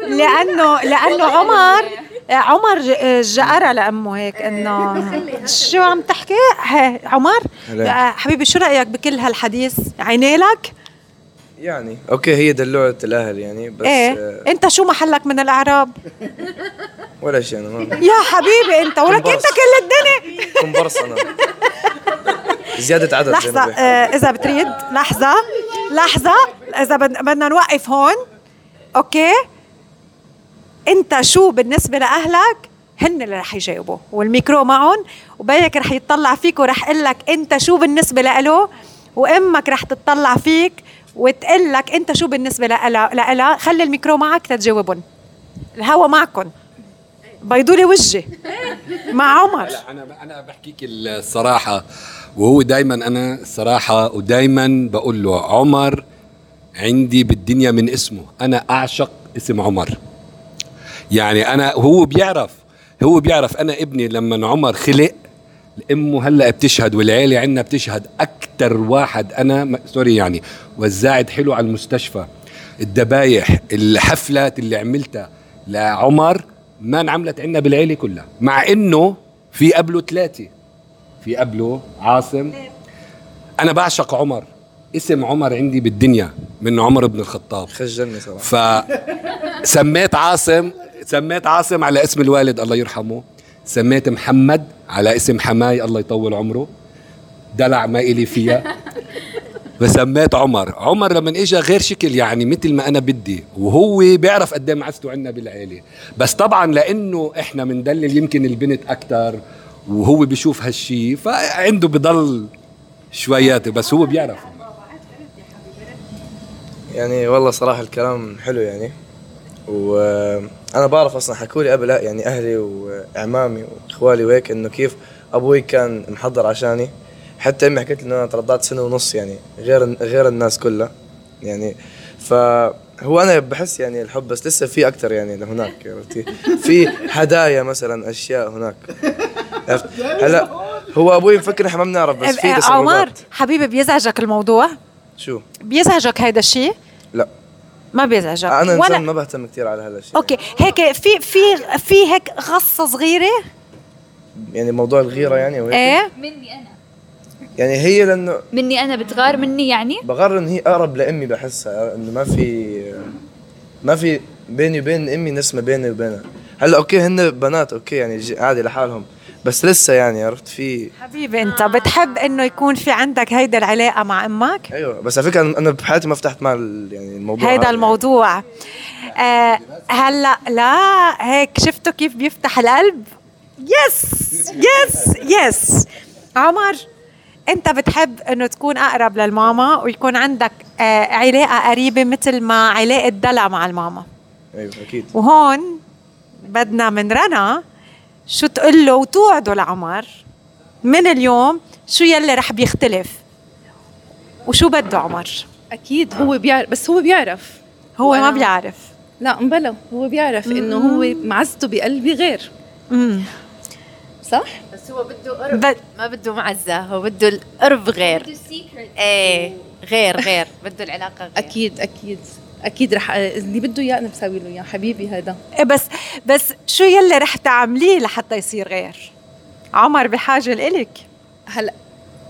لأنه لأنه عمر عمر ج- جقرة لامه هيك إنه شو عم تحكي؟ عمر. آه، حبيبي شو رأيك بكل هالحديث؟ عيني لك؟ يعني okay هي دلوعة الأهل يعني بس إيه. آه أنت شو محلك من الإعراب؟ ولا شيء أنا ما يا حبيبي أنت ولك أنت كل الدنيا. كومبارس أنا. زيادة عدد لحظة. آه إذا بتريد لحظة لحظة إذا بد- بدنا نوقف هون. okay؟ أنت شو بالنسبة لأهلك؟ هن اللي رح يجاوبوا والميكرو معهم وبيك رح يتطلع فيك ورح يقول لك أنت شو بالنسبة لإله وأمك رح تتطلع فيك وتقول لك أنت شو بالنسبة لإلها خلي الميكرو معك تتجاوبهم الهوا معكم بيضوا لي وجهي. مع عمر. أنا أنا بحكيك الصراحة وهو دائما أنا الصراحه ودائما بقول له عمر عندي بالدنيا من اسمه أنا أعشق اسم عمر. يعني أنا هو بيعرف هو بيعرف أنا ابني لما عمر خلق امه هلأ بتشهد والعيلة عندنا بتشهد أكثر واحد أنا سوري يعني وزعت حلو على المستشفى. الذبايح الحفلات اللي عملتها لعمر ما انعملت عندنا بالعيلة كلها مع إنه في قبله ثلاثة في قبله عاصم. أنا بعشق عمر اسم عمر عندي بالدنيا من عمر بن الخطاب. خجلني صراحة فسميت عاصم سميت عاصم على اسم الوالد الله يرحمه. سميت محمد على اسم حماي الله يطول عمره. دلع ما إلي فيها فسميت عمر. عمر لما اجى غير شكل يعني مثل ما أنا بدي وهو بيعرف قد إيه معزته عندنا بالعيلة. بس طبعا لأنه إحنا بندلل يمكن البنت أكثر وهو بيشوف هالشي فعنده بضل شويات بس هو بيعرف. يعني والله صراحة الكلام حلو يعني. وأنا بعرف أصلا حكوا لي قبل يعني أهلي وأعمامي وإخوالي وهيك إنه كيف أبوي كان محضر عشاني. حتى أمي حكت لي إنه أنا ترضعت سنة ونص يعني غير غير الناس كلها يعني. فهو أنا بحس يعني الحب بس لسه في أكثر يعني هناك عرفتي؟ في هدايا مثلا أشياء هناك؟ هلأ هو أبوي مفكر إحنا ما بنعرف بس في عمر تسربات حبيبي بيزعجك الموضوع؟ شو؟ بيزعجك هيدا الشيء؟ لا. ما بيزعجك. أنا ولا انسان ما بهتم كثير على هذا الشيء. أوكي هيك في في في هيك غصة صغيرة؟ يعني موضوع الغيرة يعني وهيك إيه. مني أنا. يعني هي لأنه مني أنا بتغار مني يعني؟ بغار إن هي أقرب لأمي بحسها إنه ما في ما في بيني وبين أمي نسمة بيني وبينها. هلأ okay هن بنات okay يعني عادي لحالهم. بس لسه يعني عرفت؟ في حبيبي انت بتحب انه يكون في عندك هيدا العلاقة مع أمك؟ أيوه بس على فكرة أنا بحياتي ما فتحت مع يعني الموضوع هيدا هذا الموضوع. آه هلأ لا هيك شفتوا كيف بيفتح القلب؟ yes yes yes عمر انت بتحب انه تكون أقرب للماما ويكون عندك آه علاقة قريبة مثل ما علاقة دلع مع الماما. يعني. أيوه أكيد. وهون بدنا من رانيا شو تقول له وتوعده لعمر من اليوم شو يلي رح بيختلف؟ وشو بده عمر؟ أكيد هو بيعرف بس هو بيعرف. هو ما بيعرف. لا مبلا هو بيعرف إنه هو معزته بقلبي غير. مم. صح؟ بس هو بده قرب. بد- ما بده معزة هو بده القرب غير. إيه غير غير. بده العلاقة غير. أكيد أكيد. أكيد رح اللي بده إياه أنا بسوي له إياه حبيبي هذا إيه بس بس شو يلي رح تعمليه لحتى يصير غير؟ عمر بحاجة لإلك. هلا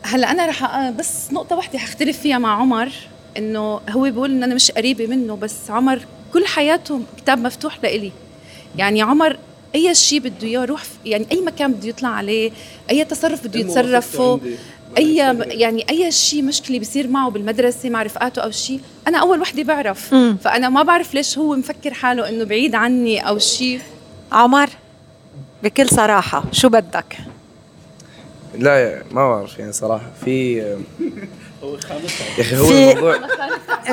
هلا أنا رح أ- بس نقطة واحدة حختلف فيها مع عمر إنه هو بيقول ان أنا مش قريبة منه بس عمر كل حياته كتاب مفتوح لإلي. يعني عمر أي شيء بده إياه يروح في- يعني أي مكان بده يطلع عليه أي تصرف بده يتصرفه أي يعني أي شيء مشكلة بيصير معه بالمدرسة مع رفقاته أو شيء أنا أول وحدة بعرف. مم. فأنا ما بعرف ليش هو مفكر حاله إنه بعيد عني أو شيء. عمر بكل صراحة شو بدك؟ لا ما بعرف يعني صراحة. في يا أخي هو في- الموضوع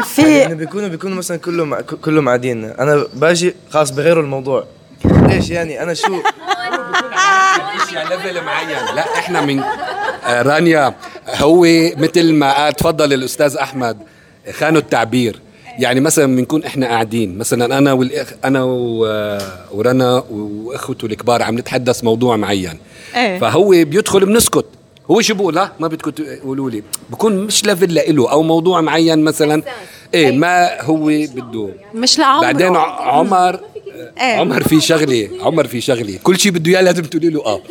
في يعني بيكونوا بيكونوا مثلا كلهم كلهم قاعدين. أنا باجي خلاص بغيروا الموضوع. ليش يعني؟ أنا شو؟ اشياء ليفل معين لا إحنا من آه، رانيا هو مثل ما تفضل الأستاذ أحمد خانوا التعبير. يعني مثلا بنكون إحنا قاعدين مثلا أنا والإخ أنا و- ورنا واخوته الكبار عم نتحدث موضوع معين. إيه. فهو بيدخل بنسكت. هو شو بقول ها ما بدكم تقولوا لي. بكون مش ليفل لإله أو موضوع معين مثلا. إيه ما هو بده. مش لعمره بعدين عمر إيه عمر في شغله عمر في شغله كل شيء بده إياه لازم تقولي له آه.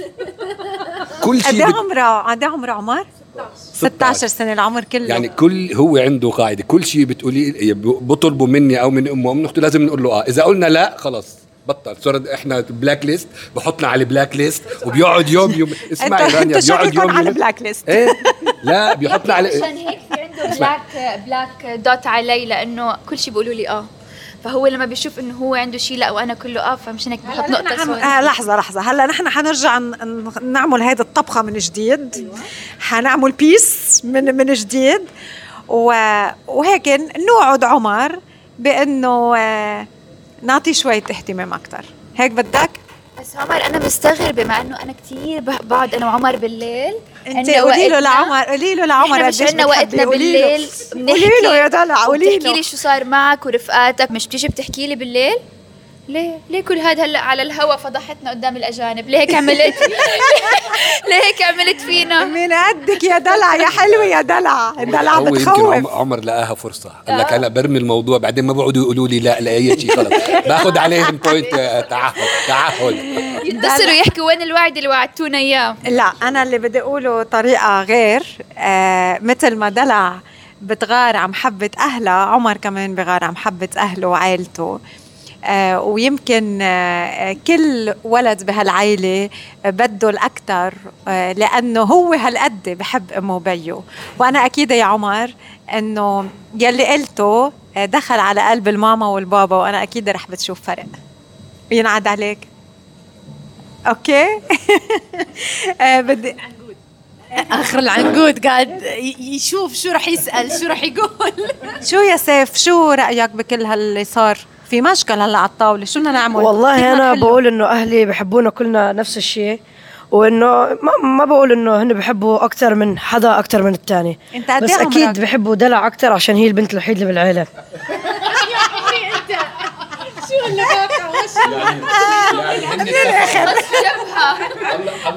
كل قد شيء بد... عمره قد عمره عمر؟ 16 سنة العمر كله. يعني كل هو عنده قاعدة. كل شيء بتقولي بطلبوا مني أو من أمه أو من اخته لازم نقول له آه. إذا قلنا لا خلص. بطل. صار إحنا black list بحطنا على ال black list وبيقعد يوم يوم. اسمعي رانيا بيقعد يوم على يوم. ال black list إيه؟ لا بيحطنا على عشان هيك في عنده بلاك بلاك دوت علي لأنه كل شيء بيقولوا لي آه. فهو لما بيشوف إنه هو عنده شيء لا وأنا كله آه فمشان هيك بحط نقطة حن... آه لحظة لحظة. هلا نحن حنرجع نعمل هيدا الطبخة من جديد. حنعمل بيس من من جديد. و... وهيك نوعد عمر بإنه آه، نعطي شوية اهتمام أكثر هيك بدك؟ بس عمر أنا مستغربة مع إنه أنا كثير بقعد أنا وعمر بالليل انت قولي له. لعمر قولي له لعمر قديش عندنا. وقتنا. بالليل قولي له يا دلع قولي بتحكي له لي شو صار معك ورفقاتك مش بتيجي بتحكي لي بالليل ليه؟ ليه كل هذا هلا على الهوا فضحتنا قدام الأجانب؟ ليه هيك عملت؟ ليه هيك عملت فينا؟ من قدك يا دلع؟ يا حلوة يا دلع. الدلع عم- بتخوف. عمر لقاها فرصة. قال لك هلا برمي الموضوع بعدين ما بقعدوا يقولوا لي لا لاي شيء خلص. باخذ عليهم point آه، تعهد تعهد. يتصلوا يحكوا وين الوعد اللي وعدتونا إياه؟ لا أنا اللي بدي أقوله طريقة غير. آه مثل ما دلع بتغار عن محبة أهلها عمر كمان بغار عن محبة أهله وعائلته. آه، ويمكن آه، كل ولد بهالعيلة بده الأكثر آه، لأنه هو هالقد بحب أمه وبيه. وأنا أكيد يا عمر أنه يلي قلته آه، دخل على قلب الماما والبابا وأنا أكيد رح بتشوف فرق. ينعد عليك. أوكي؟ آه، بدي آخر العنقود قاعد يشوف شو رح يسأل شو رح يقول. شو يا سيف؟ شو رأيك بكل هاللي صار؟ في مشكل هلا على الطاولة. شو بدنا نعمل؟ والله أنا نحله؟ بقول إنه أهلي بحبونا كلنا نفس الشيء وإنه ما, ما بقول إنه هن بحبوا أكثر من حدا أكثر من الثاني انت بس إيه أكيد عمرك؟ بحبوا دلع أكثر عشان هي البنت الوحيدة اللي بالعيلة.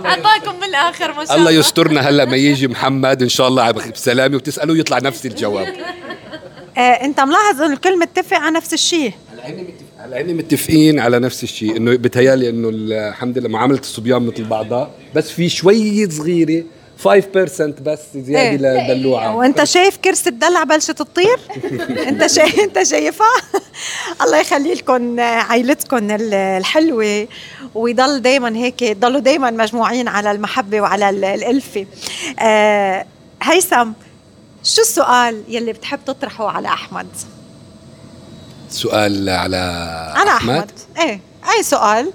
أعطاكم من الآخر ما شاء الله يسترنا هلا ما يجي محمد إن شاء الله بسلامة وتساله يطلع نفس الجواب. آه، أنت ملاحظ إنه الكل متفق على نفس الشيء. هلا هن متفقين على نفس الشيء إنه بتهيألي إنه الحمد لله معاملة الصبيان مثل بعضها بس في شوية صغيرة 5% بس زيادة إيه. لدلوعه وأنت شايف كرسي الدلع بلشت تطير؟ أنت شايف أنت شايفها؟ الله يخلي لكم عائلتكم ال- الحلوة ويضل دائما هيك ضلوا دائما مجموعين على المحبة وعلى ال- الألفة. آه هيثم شو السؤال يلي بتحب تطرحه على أحمد؟ سؤال على على أحمد, إيه أي سؤال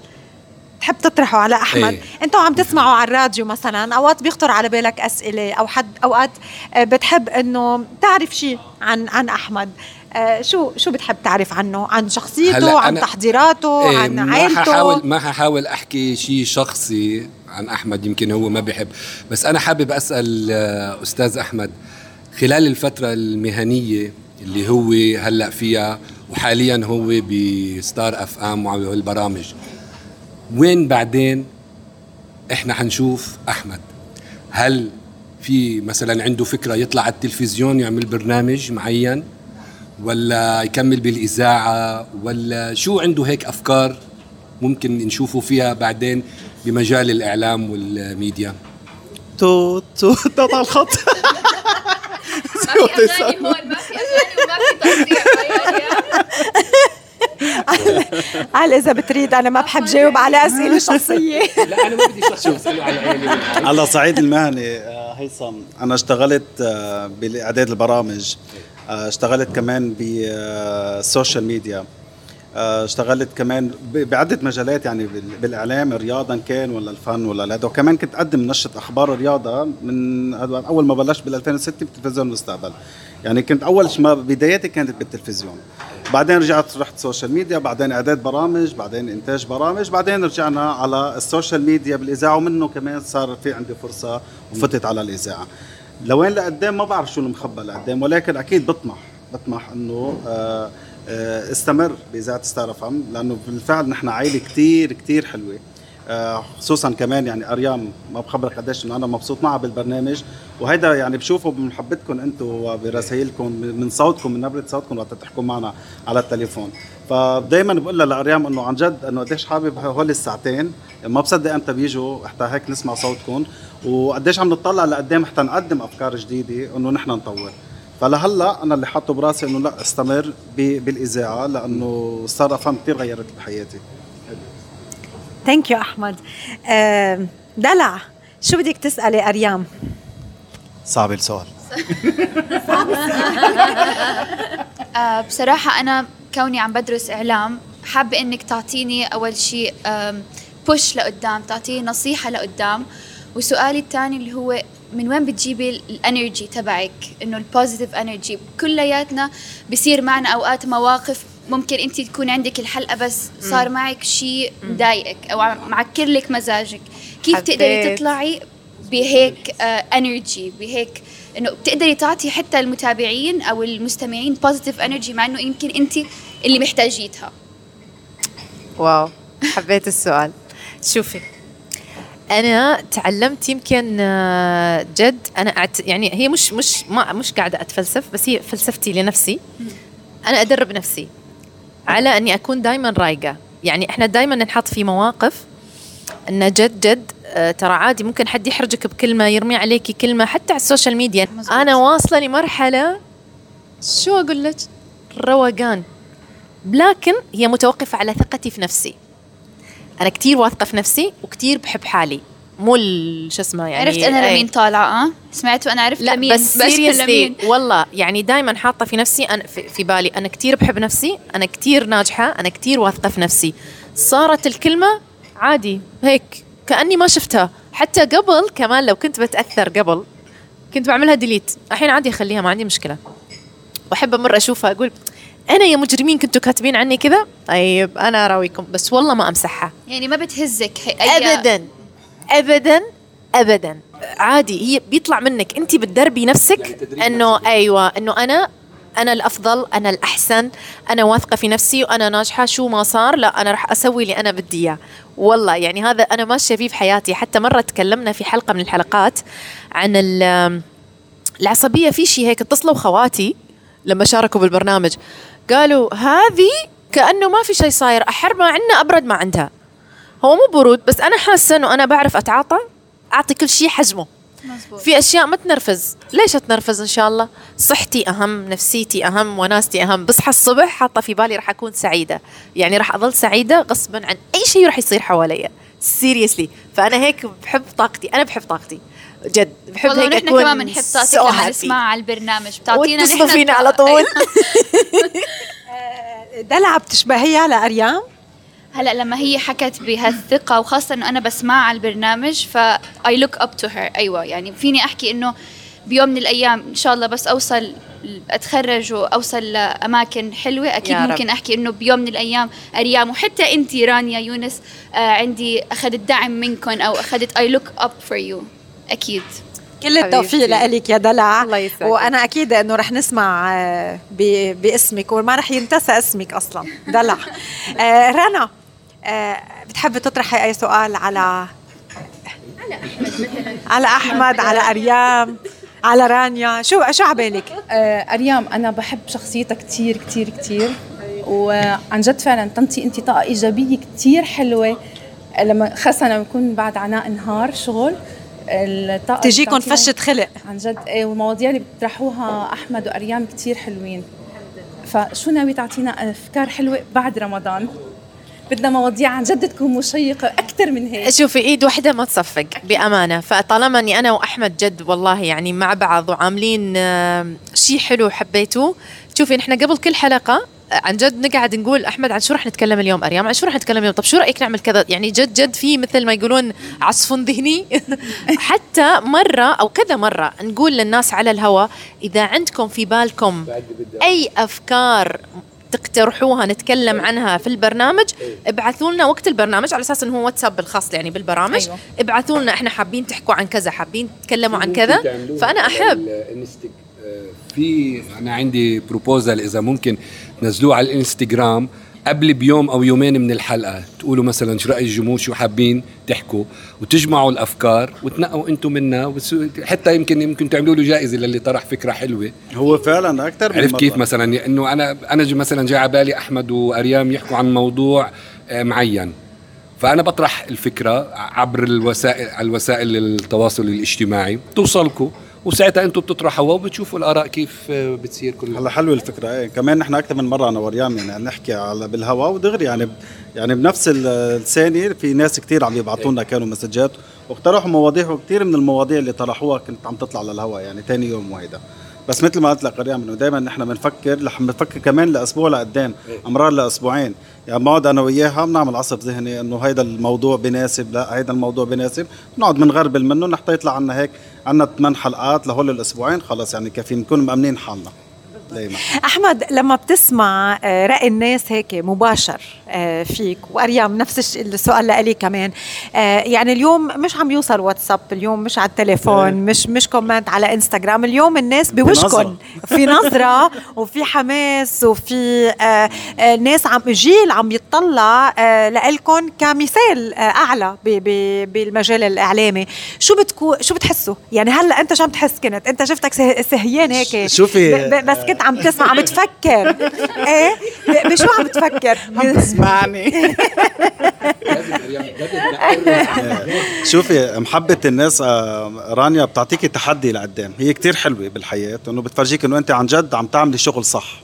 تحب تطرحه على أحمد؟ إيه. أنتوا عم تسمعوا على الراديو مثلا أوقات بيخطر على بالك أسئلة أو حد أوقات آه، بتحب إنه تعرف شيء عن عن أحمد. آه، شو شو بتحب تعرف عنه؟ عن شخصيته عن تحضيراته إيه عن ما عائلته ححاول ما ححاول أحكي شيء شخصي عن أحمد يمكن هو ما بيحب. بس أنا حابب أسأل آه، أستاذ أحمد خلال الفترة المهنية اللي هو هلأ فيها وحاليا هو بستار اف ام والبرامج وين بعدين إحنا حنشوف أحمد؟ هل في مثلا عنده فكرة يطلع على التلفزيون يعمل برنامج معين؟ ولا يكمل بالإذاعة؟ ولا شو عنده هيك أفكار ممكن نشوفه فيها بعدين بمجال الإعلام والميديا؟ تو تو تو على الخط. ما في اغاني هون ما في اغاني وما في تقطيع قال إذا بتريد أنا ما بحب جاوب على أسئلة شخصية. لا أنا ما بدي شخص اساله على على صعيد المهني آه، هيثم. أنا اشتغلت آه، بالاعداد البرامج. آه، اشتغلت كمان بال social media اشتغلت كمان بعدة مجالات يعني بال- بالإعلام رياضه إن كان ولا الفن ولا الهذا وكمان كنت أقدم نشرة أخبار الرياضه من أول ما بلشت بال 2006 بتلفزيون المستقبل يعني كنت أول ما بداياتي كانت بالتلفزيون. بعدين رجعت رحت social media بعدين إعداد برامج بعدين إنتاج برامج بعدين رجعنا على ال social media بالإذاعة ومنه كمان صار في عندي فرصة وفتت على الإذاعة. لوين لقدام ما بعرف شو المخبى لقدام ولكن أكيد بطمح بطمح إنه آه آه استمر بإذاعة Star FM لأنه بالفعل نحن عائلة كتير كتير حلوة. آه، خصوصا كمان يعني أريام ما بخبرك قديش إنه أنا مبسوط معها بالبرنامج. وهيدا يعني بشوفه بمحبتكم أنتم وبرسائلكم من صوتكم من نبرة صوتكم وقت تحكوا معنا على التليفون. فدائما بقول لها لأريام إنه عن جد إنه قديش حابب هول الساعتين. ما بصدق إمتى بيجوا حتى هيك نسمع صوتكم وقديش عم نطلع لقدام حتى نقدم أفكار جديدة إنه نحن نطور. فلهلا أنا اللي حاطه براسي إنه لا أستمر ب- بالإذاعة لأنه صار افهم كثير غيرت بحياتي. thank you أحمد. دلع شو بدك تسألي أريام؟ صعب السؤال. آه، بصراحة أنا كوني عم بدرس إعلام حابة إنك تعطيني أول شيء push لقدام تعطيني نصيحة لقدام. وسؤالي الثاني اللي هو من وين بتجيبي ال energy تبعك؟ إنه ال positive energy كلياتنا بصير معنا أوقات مواقف ممكن أنت تكون عندك الحلقة بس صار معك شيء مضايقك أو معكر لك مزاجك. كيف تقدري حبيت. تطلعي بهيك energy بهيك إنه بتقدري تعطي حتى المتابعين أو المستمعين positive energy مع إنه يمكن أنت اللي محتاجيتها. wow حبيت السؤال. شوفي أنا تعلمت يمكن آه، جد أنا أعت... يعني هي مش مش ما مش قاعدة أتفلسف بس هي فلسفتي لنفسي. أنا أدرب نفسي على أني أكون دائما رايقة. يعني إحنا دائما ننحط في مواقف إن جد جد آه، ترى عادي ممكن حد يحرجك بكلمة يرمي عليكي كلمة حتى على ال social media. مزبوط. أنا واصلة لمرحلة شو أقول لك؟ روقان. لكن هي متوقفة على ثقتي في نفسي. أنا كتير واثقة في نفسي وكتير بحب حالي. مو ال- شو اسمه يعني عرفت أنا أي. لمين طالعة آه؟ سمعتوا أنا عرفت لا لمين بس seriously لمين؟ والله يعني دائما حاطة في نفسي أنا في, في بالي أنا كتير بحب نفسي أنا كتير ناجحة أنا كتير واثقة في نفسي. صارت الكلمة عادي هيك كأني ما شفتها. حتى قبل كمان لو كنت بتأثر قبل كنت بعملها ديليت الحين عادي أخليها ما عندي مشكلة. وأحب مره أشوفها أقول أنا يا مجرمين كنتوا كاتبين عني كذا؟ طيب أنا أراويكم بس والله ما أمسحها. يعني ما بتهزك. هي- أي- ابدا ابدا ابدا. عادي هي بيطلع منك. انت بتدربي نفسك إنه أيوه إنه أنا أنا الأفضل أنا الأحسن أنا واثقة في نفسي وأنا ناجحة. شو ما صار لا أنا راح أسوي اللي أنا بدي إياه. والله يعني هذا أنا ماشية فيه في حياتي. حتى مرة تكلمنا في حلقة من الحلقات عن ال- العصبية. في شيء هيك اتصلوا خواتي لما شاركوا بالبرنامج. قالوا هذه كأنه ما في شيء صاير أحر ما عندنا أبرد ما عندها. هو مو برود بس أنا حاسة إنه أنا بعرف أتعاطى أعطي كل شيء حجمه. مزبوط. في أشياء ما تنرفز. ليش اتنرفز إن شاء الله؟ صحتي أهم نفسيتي أهم وناستي أهم. بصحى الصبح حاطة في بالي راح أكون سعيدة. يعني راح أظل سعيدة غصبا عن أي شيء راح يصير حواليا. سيريسلي فأنا هيك بحب طاقتي أنا بحب طاقتي. جد بحب والله هيك ونحن أكون كمان بنحب طاقتك so لما. نسمع على البرنامج. بتعطينا نحن فينا على طول. دلع بتشبهيها لاريام هلا لما هي حكت بهالثقة وخاصة إنه أنا بسمعها على البرنامج ف I look up to her. أيوه يعني فيني أحكي إنه بيوم من الأيام إن شاء الله بس أوصل أتخرج وأوصل لأماكن حلوة أكيد. ممكن أحكي إنه بيوم من الأيام أريام. وحتى انت رانيا يونس آه عندي أخذت دعم منكم أو أخذت I look up for you. أكيد. كل التوفيق. لك يا دلع. الله يسعدك. وأنا أكيد إنه رح نسمع آه، باسمك وما رح ينتسى اسمك أصلا. دلع. آه، رنا آه، بتحبي تطرحي أي سؤال على على أحمد على أريام على رانيا؟ شو شو عبالك آه، أريام أنا بحب شخصيتها كتير كتير كتير. وعن جد فعلا تنطي انت طاقه إيجابية كتير حلوة. لما خاصة لما يكون بعد عناء نهار شغل. الطاقة تجيكم فشة خلق. عن جد. إيه والمواضيع اللي بيطرحوها أحمد واريام كتير حلوين. فشو ناوي تعطينا أفكار حلوة بعد رمضان؟ بدنا مواضيع عن جد تكون مشيقة أكثر من هيك. شوفي إيد واحدة ما تصفق بأمانة. فطالما إني أنا وأحمد جد والله يعني مع بعض وعاملين شيء حلو حبيتوه شوفي نحن قبل كل حلقة عن جد نقعد نقول أحمد عن شو رح نتكلم اليوم؟ أريام عن شو رح نتكلم اليوم؟ طب شو رأيك نعمل كذا؟ يعني جد جد في مثل ما يقولون عصف ذهني. حتى مرة أو كذا مرة نقول للناس على الهواء إذا عندكم في بالكم أي أفكار تقترحوها نتكلم عنها في البرنامج ابعثوا لنا وقت البرنامج على أساس إنه هو واتساب بالخاص يعني بالبرامج. أيوة. ابعثوا لنا إحنا حابين تحكوا عن كذا حابين تتكلموا عن كذا. فأنا أحب. في أنا عندي بروبوزال إذا ممكن تنزلوه على الانستغرام قبل بيوم أو يومين من الحلقة. تقولوا مثلا شو رأي الجمهور؟ شو حابين تحكوا؟ وتجمعوا الأفكار وتنقوا أنتم منها حتى يمكن يمكن تعملوا له جائزة للي طرح فكرة حلوة. هو فعلا أكثر من عرفت. كيف مثلا؟ إنه أنا أنا مثلا جاي على بالي أحمد وأريام يحكوا عن موضوع آه، معين. فأنا بطرح الفكرة عبر الوسائل الوسائل التواصل الاجتماعي. توصلكم وساعتها أنتم بتطرحوها وبتشوفوا الآراء كيف بتصير كل هلا حلوة الفكرة. إيه كمان نحن أكثر من مرة أنا وريام يعني نحكي على بالهواء ودغري. يعني يعني بنفس ال- الثانية في ناس كثير عم يبعثوا لنا كانوا مسجات واقترحوا مواضيع وكثير من المواضيع اللي طرحوها كنت عم تطلع للهواء يعني ثاني يوم وهيدا بس مثل ما قلت لك ريام إنه دائما نحن بنفكر رح بنفكر كمان لأسبوع لقدام أمرار لأسبوعين. يعني بنقعد أنا وياها بنعمل عصف ذهني إنه هيدا الموضوع بناسب لا هيدا الموضوع بناسب بنقعد بنغربل منه حتى يطلع عنا هيك. عنا ثمان حلقات لهول الأسبوعين خلص يعني كافيين نكون مأمنين حالنا. دايما. أحمد لما بتسمع آه، رأي الناس هيك مباشر آه، فيك وأريام نفس السؤال لإلي كمان آه، يعني اليوم مش عم يوصل واتساب اليوم مش على التليفون مش مش كومنت على إنستغرام اليوم الناس بوشكم. في نظرة وفي حماس وفي ناس عم جيل عم يتطلع لإلكم كمثال أعلى بالمجال الإعلامي. شو بتكون شو بتحسوا؟ يعني هلأ أنت شو عم تحس كنت؟ أنت شفتك سه- سهيان هيك؟ شوفي- بس كنت عم تسمع عم تفكر. إيه؟ بشو عم تفكر. عم تسمعني. شوفي محبة الناس آه، رانيا بتعطيكي تحدي لقدام. هي كتير حلوة بالحياة إنه بتفرجيك إنه أنت عن جد عم تعملي شغل صح.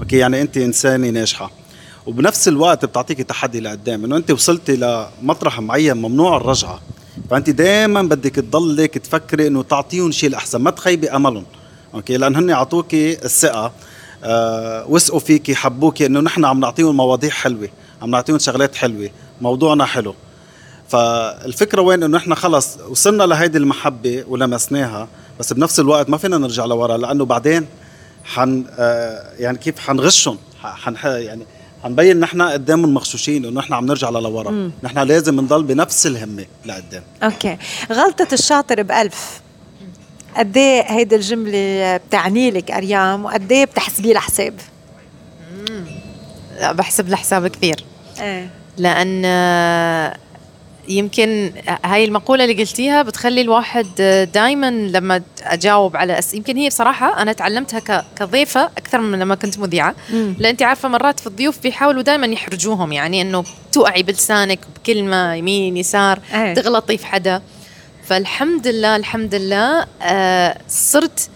okay يعني أنت إنسانة ناجحة. وبنفس الوقت بتعطيكي تحدي لقدام إنه أنت وصلتي لمطرح معين ممنوع الرجعة. فأنت دائما بدك تضلك تفكري إنه تعطيهم شيء الاحسن ما تخيبي أملهم. okay؟ لأن هن أعطوكي الثقة. أه وثقوا فيكي حبوكي إنه نحن عم نعطيهم مواضيع حلوة عم نعطيهم شغلات حلوة موضوعنا حلو. فالفكرة وين؟ إنه نحن خلص وصلنا لهيدي المحبة ولمسناها بس بنفس الوقت ما فينا نرجع لورا لأنه بعدين حن آه يعني كيف حنغشهم؟ حن يعني حنبين نحن قدامهم مغشوشين إنه نحن عم نرجع لورا نحن لازم نضل بنفس الهمة لقدام. أوكي. غلطة الشاطر بألف. قد إيه هيدي الجملة بتعني لك أريام وقد إيه بتحسبي لها حساب لا بحسب الحساب كثير. إيه. لأن يمكن هاي المقولة اللي قلتيها بتخلي الواحد دائما لما أجاوب على أس... يمكن هي بصراحة أنا تعلمتها ك... كضيفة أكثر من لما كنت مذيعة. لأن أنت عارفة مرات في الضيوف بيحاولوا دائما يحرجوهم يعني أنه توقعي بلسانك بكلمة يمين يسار أيه. تغلطي في حدا. فالحمد لله الحمد لله آه صرت